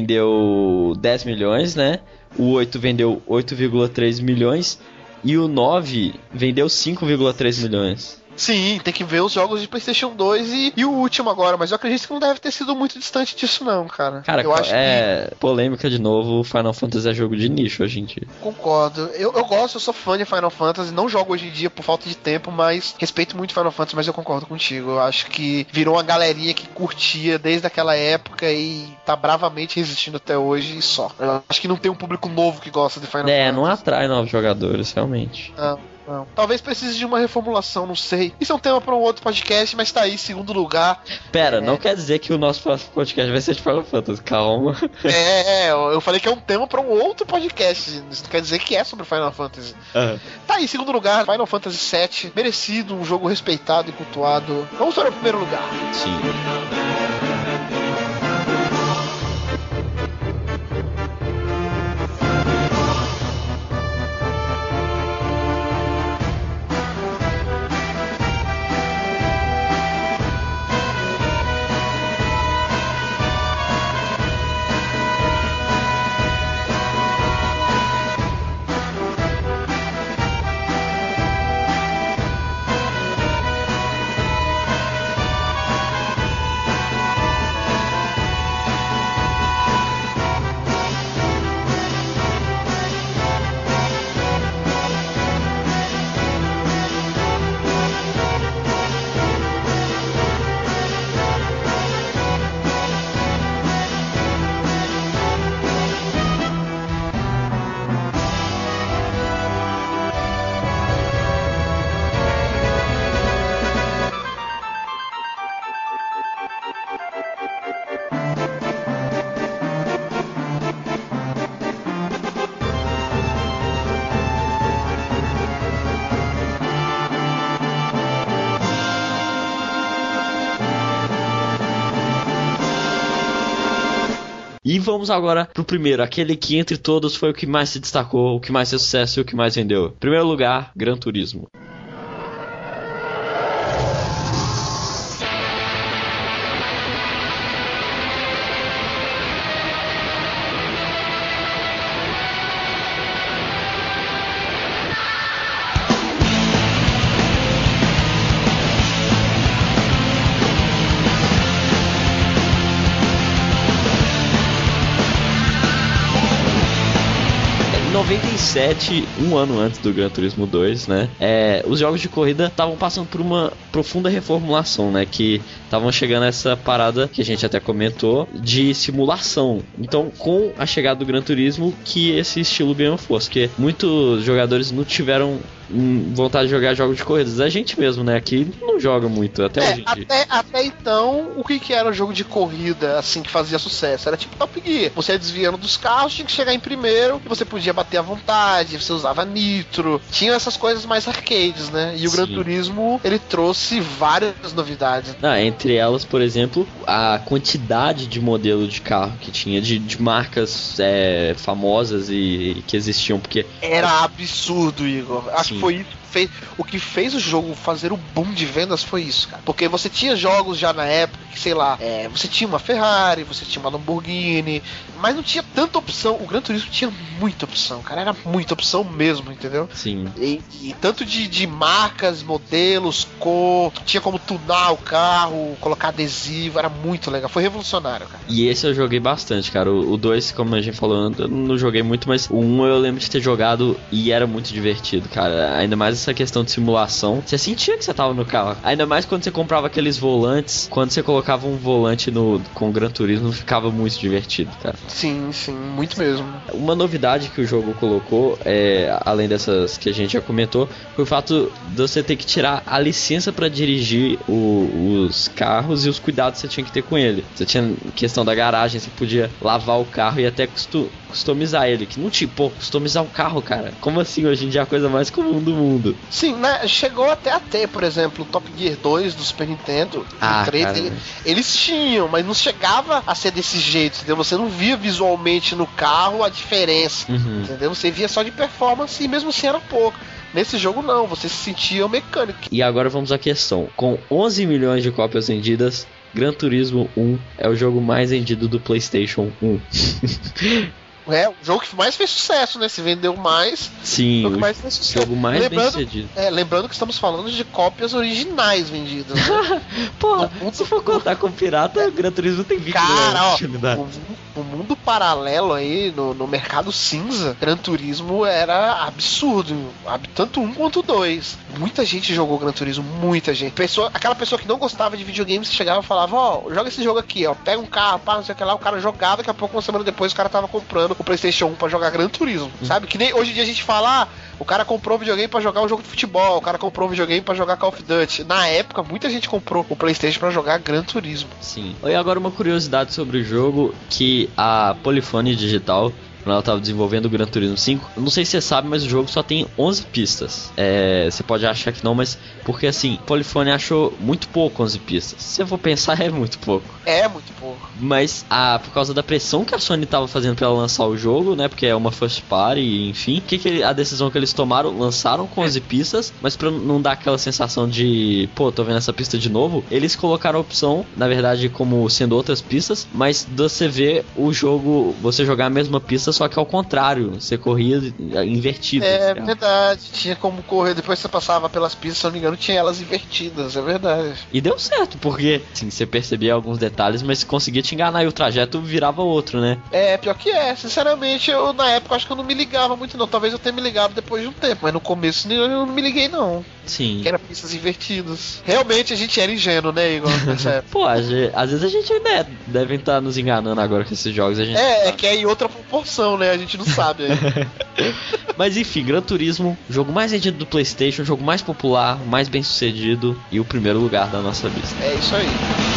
vendeu 10 milhões, né? O 8 vendeu 8,3 milhões. E o 9 vendeu 5,3 milhões. Sim, tem que ver os jogos de PlayStation 2 e, e o último agora, mas eu acredito que não deve ter sido muito distante disso, não, cara. Cara, eu acho é polêmica de novo. Final Fantasy é jogo de nicho hoje em dia. que concordo. Eu, eu gosto, eu sou fã de Final Fantasy, não jogo hoje em dia por falta de tempo, mas respeito muito Final Fantasy, mas eu concordo contigo. Eu acho que virou uma galerinha que curtia desde aquela época e tá bravamente resistindo até hoje e só. Eu acho que não tem um público novo que gosta de Final É, Fantasy. não atrai novos jogadores, realmente. Não, não. Talvez precise de uma reformulação, não sei. Isso é um tema para um outro podcast, mas tá aí, segundo lugar. Pera, É. não quer dizer que o nosso próximo podcast vai ser de Final Fantasy. Calma. É, é, eu falei que é um tema para um outro podcast. Isso não quer dizer que é sobre Final Fantasy. Tá aí, segundo lugar, Final Fantasy VII. Merecido, um jogo respeitado e cultuado. Vamos para o primeiro lugar. Sim. Vamos agora pro primeiro, aquele que entre todos foi o que mais se destacou, o que mais fez sucesso e o que mais vendeu. Primeiro lugar, Gran Turismo. 97, um ano antes do Gran Turismo 2, né? É, os jogos de corrida estavam passando por uma profunda reformulação, né? Que estavam chegando a essa parada que a gente até comentou de simulação. Então, com a chegada do Gran Turismo, que esse estilo ganhou força, porque muitos jogadores não tiveram vontade de jogar jogos de corridas. A gente mesmo, né? Aqui não joga muito, até é, até, até, então, o que, que era o jogo de corrida, assim, que fazia sucesso? Era tipo Top Gear. Você ia desviando dos carros, tinha que chegar em primeiro, e você podia bater à vontade, você usava nitro. Tinha essas coisas mais arcades, né? E o Sim. Gran Turismo, ele trouxe várias novidades. Ah, entre elas, por exemplo, a quantidade de modelo de carro que tinha, de, de marcas é, famosas e, e, que existiam, porque... Era absurdo, Igor. Acho Sim. que foi isso fez, o que fez o jogo fazer o boom de vendas foi isso, cara. Porque você tinha jogos já na época que, sei lá, é, você tinha uma Ferrari, você tinha uma Lamborghini, mas não tinha tanta opção. O Gran Turismo tinha muita opção, cara. Era muita opção mesmo, entendeu? Sim. E, e tanto de, de marcas, modelos, cor, tinha como tunar o carro, colocar adesivo, era muito legal. Foi revolucionário, cara. E esse eu joguei bastante, cara. O 2, como a gente falou, eu não joguei muito, mas o 1 um eu lembro de ter jogado e era muito divertido, cara. Ainda mais essa questão de simulação, você sentia que você tava no carro. Ainda mais quando você comprava aqueles volantes, quando você colocava um volante no com Gran Turismo, ficava muito divertido, cara. Sim, sim, muito mesmo. Uma novidade que o jogo colocou, é, além dessas que a gente já comentou, foi o fato de você ter que tirar a licença para dirigir o, os carros e os cuidados que você tinha que ter com ele. Você tinha questão da garagem, você podia lavar o carro e até customizar ele. Que não tipo, customizar um carro, cara. Como assim? Hoje em dia é a coisa mais comum do mundo. Sim, né? Chegou até a ter, por exemplo, o Top Gear 2 do Super Nintendo. Ah, 3, ele, eles tinham, mas não chegava a ser desse jeito, entendeu? Você não via visualmente no carro a diferença, uhum. entendeu? Você via só de performance e mesmo assim era pouco. Nesse jogo não, você se sentia mecânico. E agora vamos à questão. Com 11 milhões de cópias vendidas, Gran Turismo 1 é o jogo mais vendido do PlayStation 1. É, o jogo que mais fez sucesso, né? Se vendeu mais. Sim, o jogo, mais fez sucesso. jogo mais lembrando, bem sucedido. É, lembrando que estamos falando de cópias originais vendidas. Né? Pô, se for contar com pirata, o Gran Turismo tem 20 Cara, ó, o, o, mundo paralelo aí, no, no mercado cinza, Gran Turismo era absurdo. Tanto um quanto dois. Muita gente jogou Gran Turismo, muita gente. Pessoa, aquela pessoa que não gostava de videogames chegava e falava, ó, oh, joga esse jogo aqui, ó. Pega um carro, pá, não sei o que lá, o cara jogava, daqui a pouco, uma semana depois, o cara tava comprando o PlayStation 1 para jogar Gran Turismo, uhum. sabe? Que nem hoje em dia a gente fala, ah, o cara comprou um videogame para jogar um jogo de futebol, o cara comprou um videogame para jogar Call of Duty. Na época, muita gente comprou o PlayStation para jogar Gran Turismo. Sim. E agora uma curiosidade sobre o jogo que a Polyphony Digital quando ela estava desenvolvendo o Gran Turismo 5. Não sei se você sabe, mas o jogo só tem 11 pistas. É, você pode achar que não, mas porque assim, Polyphony achou muito pouco 11 pistas. Se eu for pensar, é muito pouco. É muito pouco. Mas a, por causa da pressão que a Sony estava fazendo para lançar o jogo, né? Porque é uma first party, enfim. Que, que a decisão que eles tomaram, lançaram com 11 pistas, mas para não dar aquela sensação de, pô, tô vendo essa pista de novo, eles colocaram a opção, na verdade, como sendo outras pistas, mas você vê o jogo, você jogar a mesma pista só que ao contrário, você corria invertido. É verdade, tinha como correr, depois você passava pelas pistas, se não me engano, tinha elas invertidas, é verdade. E deu certo, porque sim, você percebia alguns detalhes, mas conseguia te enganar e o trajeto virava outro, né? É, pior que é, sinceramente, eu na época acho que eu não me ligava muito não, talvez eu tenha me ligado depois de um tempo, mas no começo eu não me liguei não. Sim. Que era pistas invertidas. Realmente a gente era ingênuo, né, Igor? Pô, às vezes a gente ainda é, devem estar nos enganando agora com esses jogos. A gente é, é que é em outra proporção, né? A gente não sabe Mas enfim, Gran Turismo, jogo mais vendido do PlayStation, jogo mais popular, mais bem sucedido e o primeiro lugar da nossa lista. É isso aí.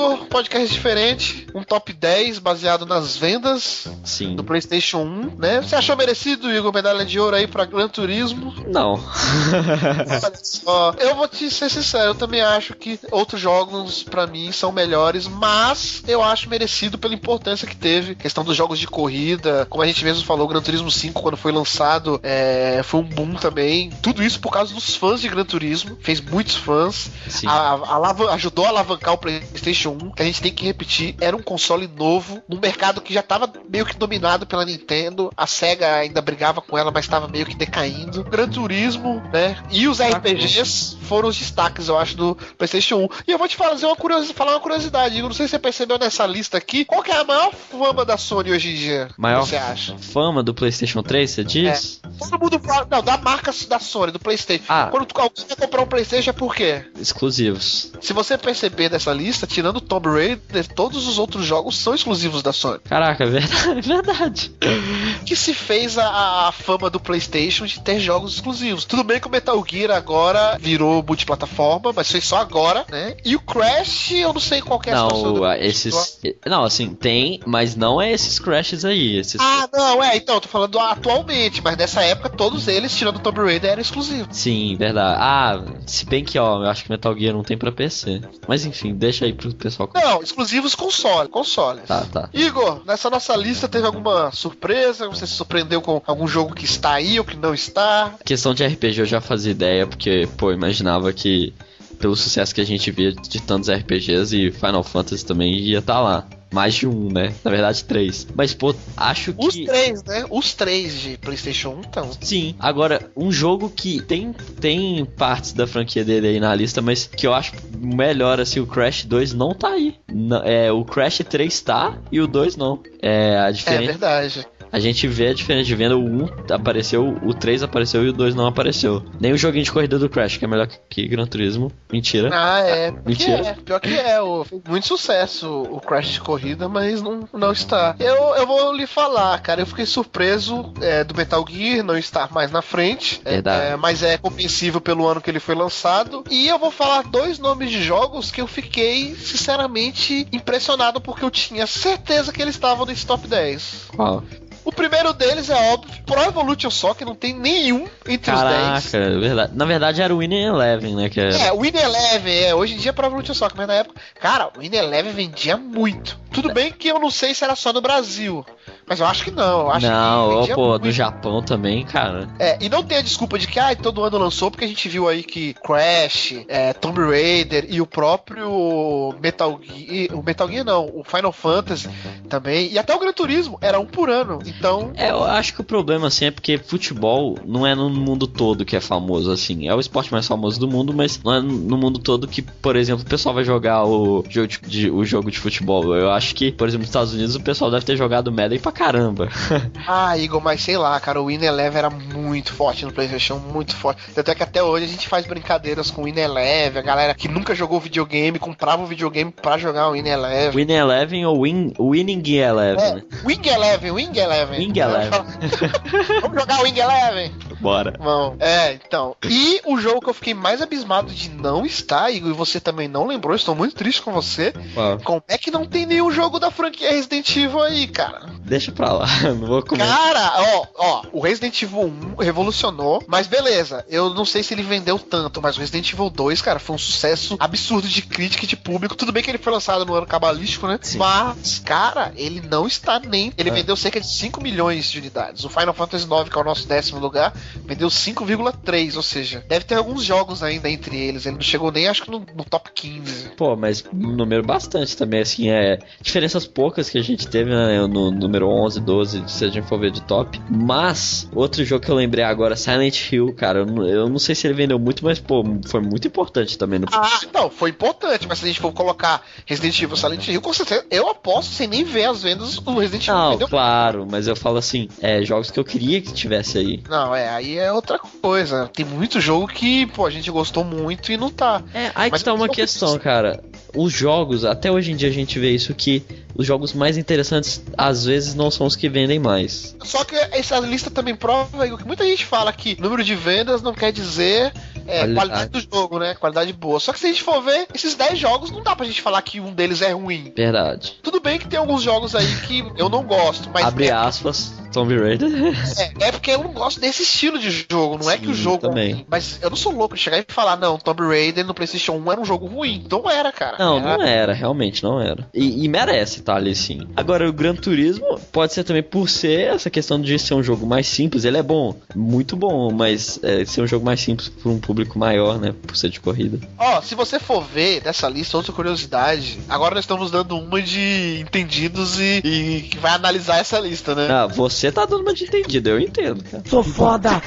Aí, Igor, podcast diferente, um top 10 baseado nas vendas Sim. do PlayStation 1, né? Você achou merecido, Igor, medalha de ouro aí pra Gran Turismo? Não. Olha só, eu vou te ser sincero, eu também acho que outros jogos pra mim são melhores, mas eu acho merecido pela importância que teve, questão dos jogos de corrida, como a gente mesmo falou, Gran Turismo 5 quando foi lançado, é, foi um boom também. Tudo isso por causa dos fãs de Gran Turismo, fez muitos fãs, a- alavan- ajudou a alavancar o PlayStation 1, que a gente tem que repetir, era um console novo, num mercado que já estava meio que dominado pela Nintendo, a Sega ainda brigava com ela, mas estava meio que decaindo. Gran Turismo, né? E os RPGs foram os destaques, eu acho, do PlayStation 1. E eu vou te fazer uma curiosidade, falar uma curiosidade, Igor, não sei se você percebeu nessa lista aqui, qual que é a maior fama da Sony hoje em dia? Maior Você acha? fama do PlayStation 3, você diz? Todo mundo fala, não, da marca da Sony, do PlayStation. Ah. Quando alguém quer comprar um PlayStation é por quê? Exclusivos. Se você perceber nessa lista, tirando Tomb Raider, todos os outros jogos são exclusivos da Sony. Caraca, é verdade. é verdade. Que se fez a, a fama do PlayStation de ter jogos exclusivos. Tudo bem que o Metal Gear agora virou multiplataforma, mas foi só agora, né? E o Crash, eu não sei qual é a Não, esses. Não, assim, tem, mas não é esses crashes aí. Esses... Ah, não, é, então, eu tô falando atualmente, mas nessa época todos eles, tirando o Tomb Raider, eram exclusivos. Sim, verdade. Ah, se bem que, ó, eu acho que Metal Gear não tem pra PC. Mas enfim, deixa aí pro pessoal. Não, exclusivos console, consoles. Tá, tá. Igor, nessa nossa lista teve alguma surpresa? Você se surpreendeu com algum jogo que está aí ou que não está? Questão de RPG eu já fazia ideia, porque, pô, imaginava que pelo sucesso que a gente via de tantos RPGs e Final Fantasy também ia estar lá. Mais de um, né? Na verdade, três. Mas, pô, acho que. Os três, né? Os três de PlayStation 1 estão. Sim. Agora, um jogo que tem, tem partes da franquia dele aí na lista, mas que eu acho melhor, assim, o Crash 2 não tá aí. Não- é, o Crash 3 tá e o 2 não. É, a É diferença. verdade. A gente vê a diferença de venda. O 1 apareceu, o 3 apareceu e o 2 não apareceu. Nem o joguinho de corrida do Crash, que é melhor que, Gran Turismo. Mentira. Ah, é. Que Mentira. é. Pior que é. O, muito sucesso o Crash de corrida, mas não, não está. Eu, eu vou lhe falar, cara. Eu fiquei surpreso é, do Metal Gear não estar mais na frente. É, Verdade. é, mas é compreensível pelo ano que ele foi lançado. E eu vou falar dois nomes de jogos que eu fiquei, sinceramente, impressionado porque eu tinha certeza que eles estavam nesse top 10. Qual? O primeiro deles é óbvio, Pro Evolution Soccer não tem nenhum entre os 10. Caraca, é verdade. Na verdade era o Winning Eleven, né? Que. É, o Win Eleven, é, hoje em dia é Pro Evolution Soccer, mas na época, cara, o Win Eleven vendia muito. Tudo bem que eu não sei se era só no Brasil, mas eu acho que não, eu acho não, que pô, muito. no Japão também, cara. É, e não tem a desculpa de que ah, todo ano lançou, porque a gente viu aí que Crash, é, Tomb Raider e o próprio Metal Gear, o Metal Gear não, o Final Fantasy também, e até o Gran Turismo, era um por ano, então... É, eu acho que o problema, assim, é porque futebol não é no mundo todo que é famoso, assim. É o esporte mais famoso do mundo, mas não é no mundo todo que, por exemplo, o pessoal vai jogar o jogo de, de- o jogo de futebol. Eu acho que, por exemplo, nos Estados Unidos o pessoal deve ter jogado Madden pra caramba. Ah, Igor, mas sei lá, cara, o Win Eleven era muito forte no PlayStation, muito forte. Tanto é que até hoje a gente faz brincadeiras com o Win Eleven, a galera que nunca jogou videogame comprava o videogame pra jogar o Win Eleven. Winning Eleven ou win, Winning Eleven, É, né? Wing Eleven, Wing Eleven. Wing Eleven. Vamos jogar o Wing Eleven? Bora. Bom, é, então. E o jogo que eu fiquei mais abismado de não estar, Igor, e você também não lembrou, estou muito triste com você. Como é que não tem nenhum jogo da franquia Resident Evil aí, cara? Deixa pra lá, não vou comer. Cara, ó, ó, o Resident Evil 1 revolucionou, mas beleza, eu não sei se ele vendeu tanto, mas o Resident Evil 2, cara, foi um sucesso absurdo de crítica e de público. Tudo bem que ele foi lançado no ano cabalístico, né? Sim. Mas, cara, ele não está nem. Ele É. vendeu cerca de 5 milhões de unidades. O Final Fantasy IX, que é o nosso décimo lugar, vendeu 5,3, ou seja, deve ter alguns jogos ainda entre eles. Ele não chegou nem, acho que no, no top 15. Pô, mas um número bastante também, assim, é diferenças poucas que a gente teve né, no número 11, 12, se a gente for ver de top. Mas, outro jogo que eu lembrei agora, Silent Hill, cara, eu não, eu não sei se ele vendeu muito, mas, pô, foi muito importante também no. Ah, não, foi importante, mas se a gente for colocar Resident Evil Silent Hill, com certeza, eu aposto sem nem ver as vendas do Resident Evil. Não, vendeu claro, mas eu falo assim, é, jogos que eu queria que tivesse aí. Não, é, aí é outra coisa. Tem muito jogo que, pô, a gente gostou muito e não tá. É, aí Mas que tá uma questão, cara. Os jogos, até hoje em dia a gente vê isso que os jogos mais interessantes às vezes não são os que vendem mais. Só que essa lista também prova Igor, que muita gente fala que número de vendas não quer dizer É, qualidade. qualidade do jogo, né? Qualidade boa. Só que se a gente for ver, esses 10 jogos não dá pra gente falar que um deles é ruim. Verdade. Tudo bem que tem alguns jogos aí que eu não gosto, mas. Abre é... aspas. Tomb Raider. É, é porque eu não gosto desse estilo de jogo. Não Sim, é que o jogo. Também. Mas eu não sou louco de chegar e falar, não, Tomb Raider no PlayStation 1 era um jogo ruim. Não era, cara. Não, era... não era, realmente não era. E, e merece estar tá ali sim. Agora, o Gran Turismo pode ser também por ser essa questão de ser um jogo mais simples. Ele é bom, muito bom, mas é, ser um jogo mais simples para um público maior, né? Por ser de corrida. Ó, oh, se você for ver dessa lista, outra curiosidade, agora nós estamos dando uma de entendidos e, e que vai analisar essa lista, né? Ah, você tá dando uma de entendido, eu entendo, cara. Sou foda!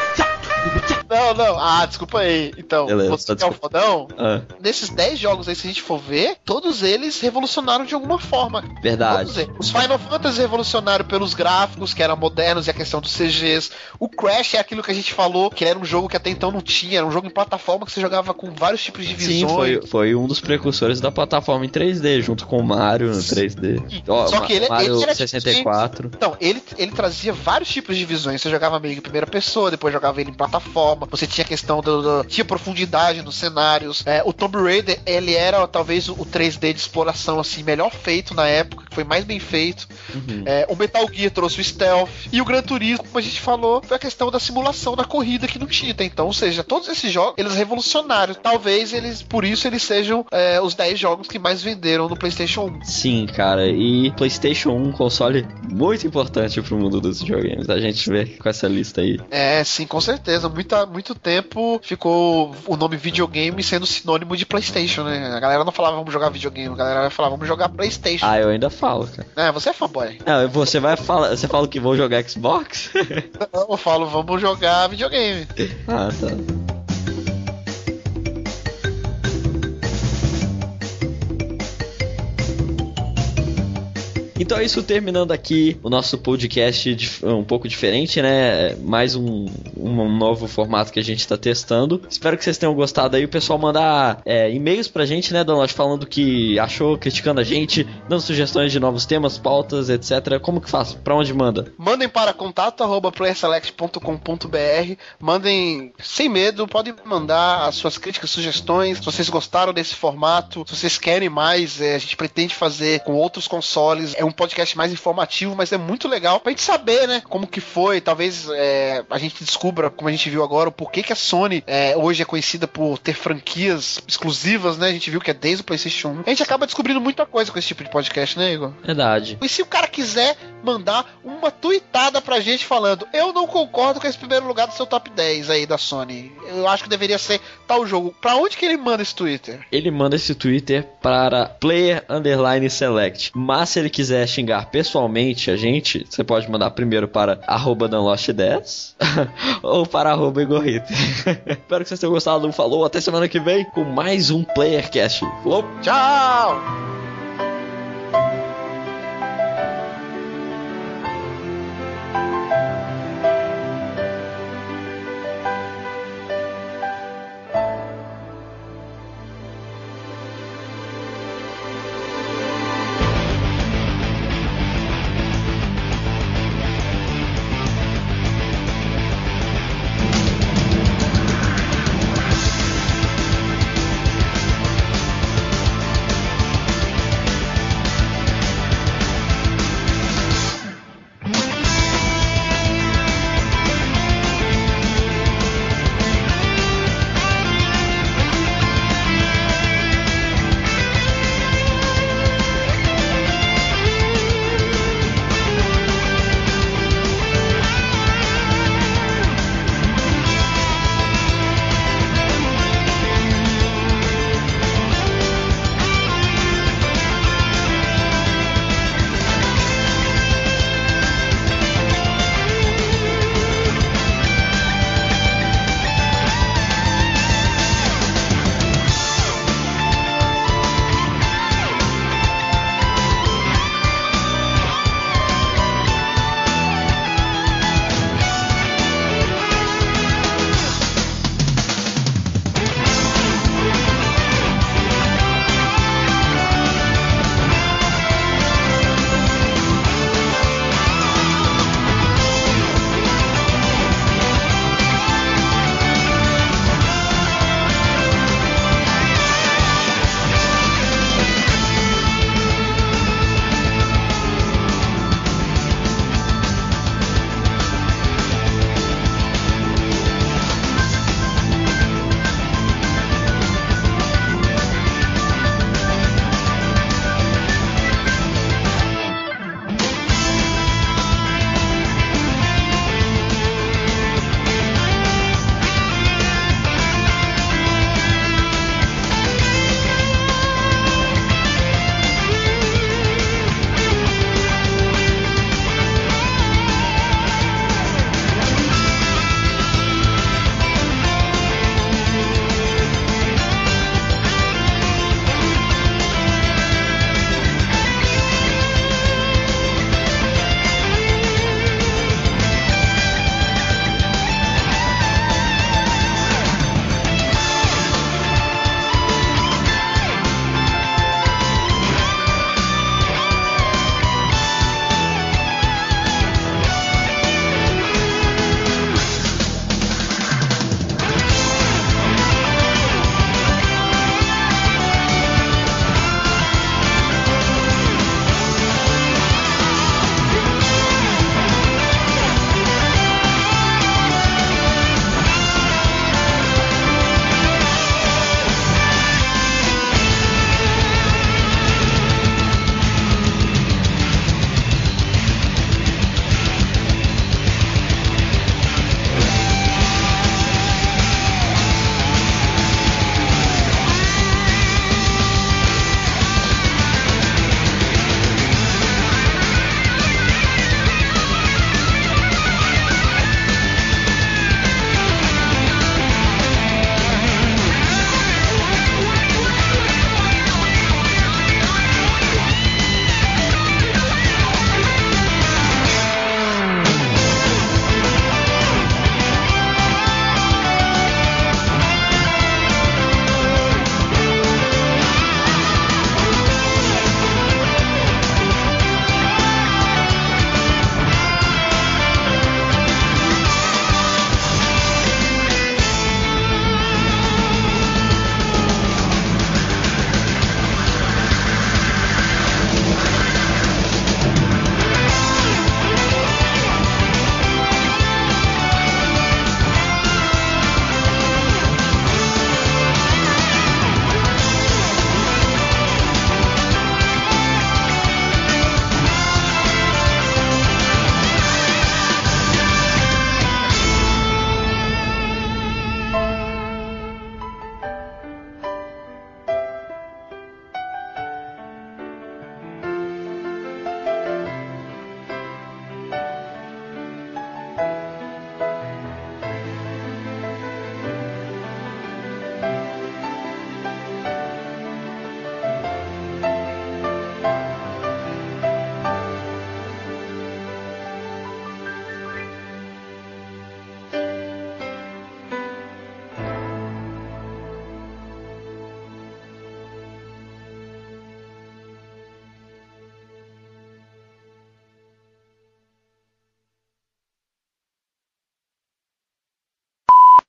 Não, não. Ah, desculpa aí. Então, Beleza, você tá é o fodão. Ah. Nesses 10 jogos aí, se a gente for ver, todos eles revolucionaram de alguma forma. Verdade. Os Final Fantasy revolucionaram pelos gráficos, que eram modernos, e a questão dos CGs. O Crash é aquilo que a gente falou, que era um jogo que até então não tinha. Era um jogo em plataforma que você jogava com vários tipos de visões. Sim, foi, foi um dos precursores da plataforma em 3D, junto com o Mario no 3D. Ó, Só que ele, Mario ele era 64. Tipo, então, ele, ele trazia vários tipos de visões. Você jogava meio em primeira pessoa, depois jogava ele em plataforma. Você tinha a questão do, do tinha profundidade nos cenários. É, o Tomb Raider, ele era talvez o 3D de exploração assim melhor feito na época, que foi mais bem feito. Uhum. É, o Metal Gear trouxe o stealth e o Gran Turismo, como a gente falou, foi a questão da simulação da corrida que não tinha até então. Ou seja, todos esses jogos, eles revolucionaram. Talvez eles, por isso, eles sejam é, os 10 jogos que mais venderam no PlayStation 1. Sim, cara. E PlayStation 1, console muito importante pro mundo dos videogames. A gente vê com essa lista aí. É, sim, com certeza. Muita, muito tempo ficou o nome videogame sendo sinônimo de PlayStation, né? A galera não falava vamos jogar videogame, a galera falava vamos jogar PlayStation. Ah, eu ainda falo, cara. É, você é fanboy. Não, você vai falar, você fala que vou jogar Xbox? não, eu falo vamos jogar videogame. Ah, tá. Então é isso, terminando aqui o nosso podcast um pouco diferente, né? Mais um, um novo formato que a gente está testando. Espero que vocês tenham gostado aí. O pessoal mandar é, e-mails pra gente, né, Donald, falando que achou, criticando a gente, dando sugestões de novos temas, pautas, etc. Como que faz? Pra onde manda? Mandem para contato playerselect.com.br. Mandem sem medo, podem mandar as suas críticas, sugestões. Se vocês gostaram desse formato, se vocês querem mais, é, a gente pretende fazer com outros consoles. É um podcast mais informativo, mas é muito legal pra gente saber, né, como que foi. Talvez é, a gente descubra, como a gente viu agora, o porquê que a Sony é, hoje é conhecida por ter franquias exclusivas, né? A gente viu que é desde o PlayStation 1. A gente acaba descobrindo muita coisa com esse tipo de podcast, né, Igor? Verdade. E se o cara quiser mandar uma tweetada pra gente falando, eu não concordo com esse primeiro lugar do seu top 10 aí da Sony. Eu acho que deveria ser tal jogo. Pra onde que ele manda esse Twitter? Ele manda esse Twitter para player underline select. Mas se ele quiser quiser xingar pessoalmente a gente, você pode mandar primeiro para arroba 10 ou para arroba Igorrito. Espero que vocês tenham gostado. Falou, até semana que vem com mais um Playercast. Falou, tchau!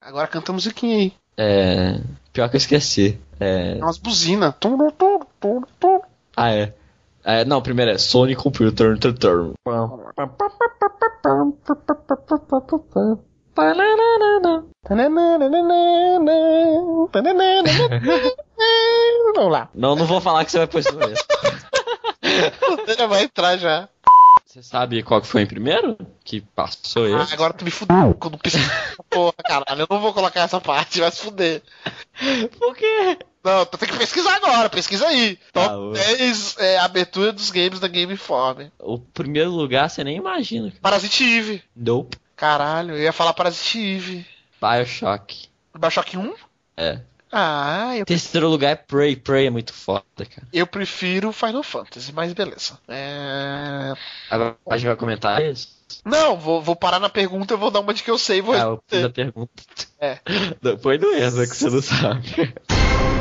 Agora canta a musiquinha aí. É. Pior que eu esqueci. É. É umas buzinas. Ah, é. é não, primeiro é Sony Computer Turn. Vamos lá. Não, não vou falar que você vai pôr isso mesmo. Você já vai entrar já. Você sabe qual que foi em primeiro? Que passou Ah, esse? agora tu me fudeu quando pesquisa. Porra, caralho, eu não vou colocar essa parte, vai se fuder. Por quê? Não, tu tem que pesquisar agora, pesquisa aí. Tá, Top ô. 10 é, abertura dos games da Game Inform. O primeiro lugar você nem imagina. cara. Parasite Eve. Nope. Caralho, eu ia falar Parasite Eve. Bioshock. Bioshock 1? É. Ah, eu, Terceiro lugar é Prey. Prey é muito foda, cara. eu prefiro Final Fantasy, mas beleza. É... Agora a gente vai comentar isso? Não, vou, vou parar na pergunta, eu vou dar uma de que eu sei vou Ah, eu fiz a pergunta. É. Não, Foi doença que você não sabe.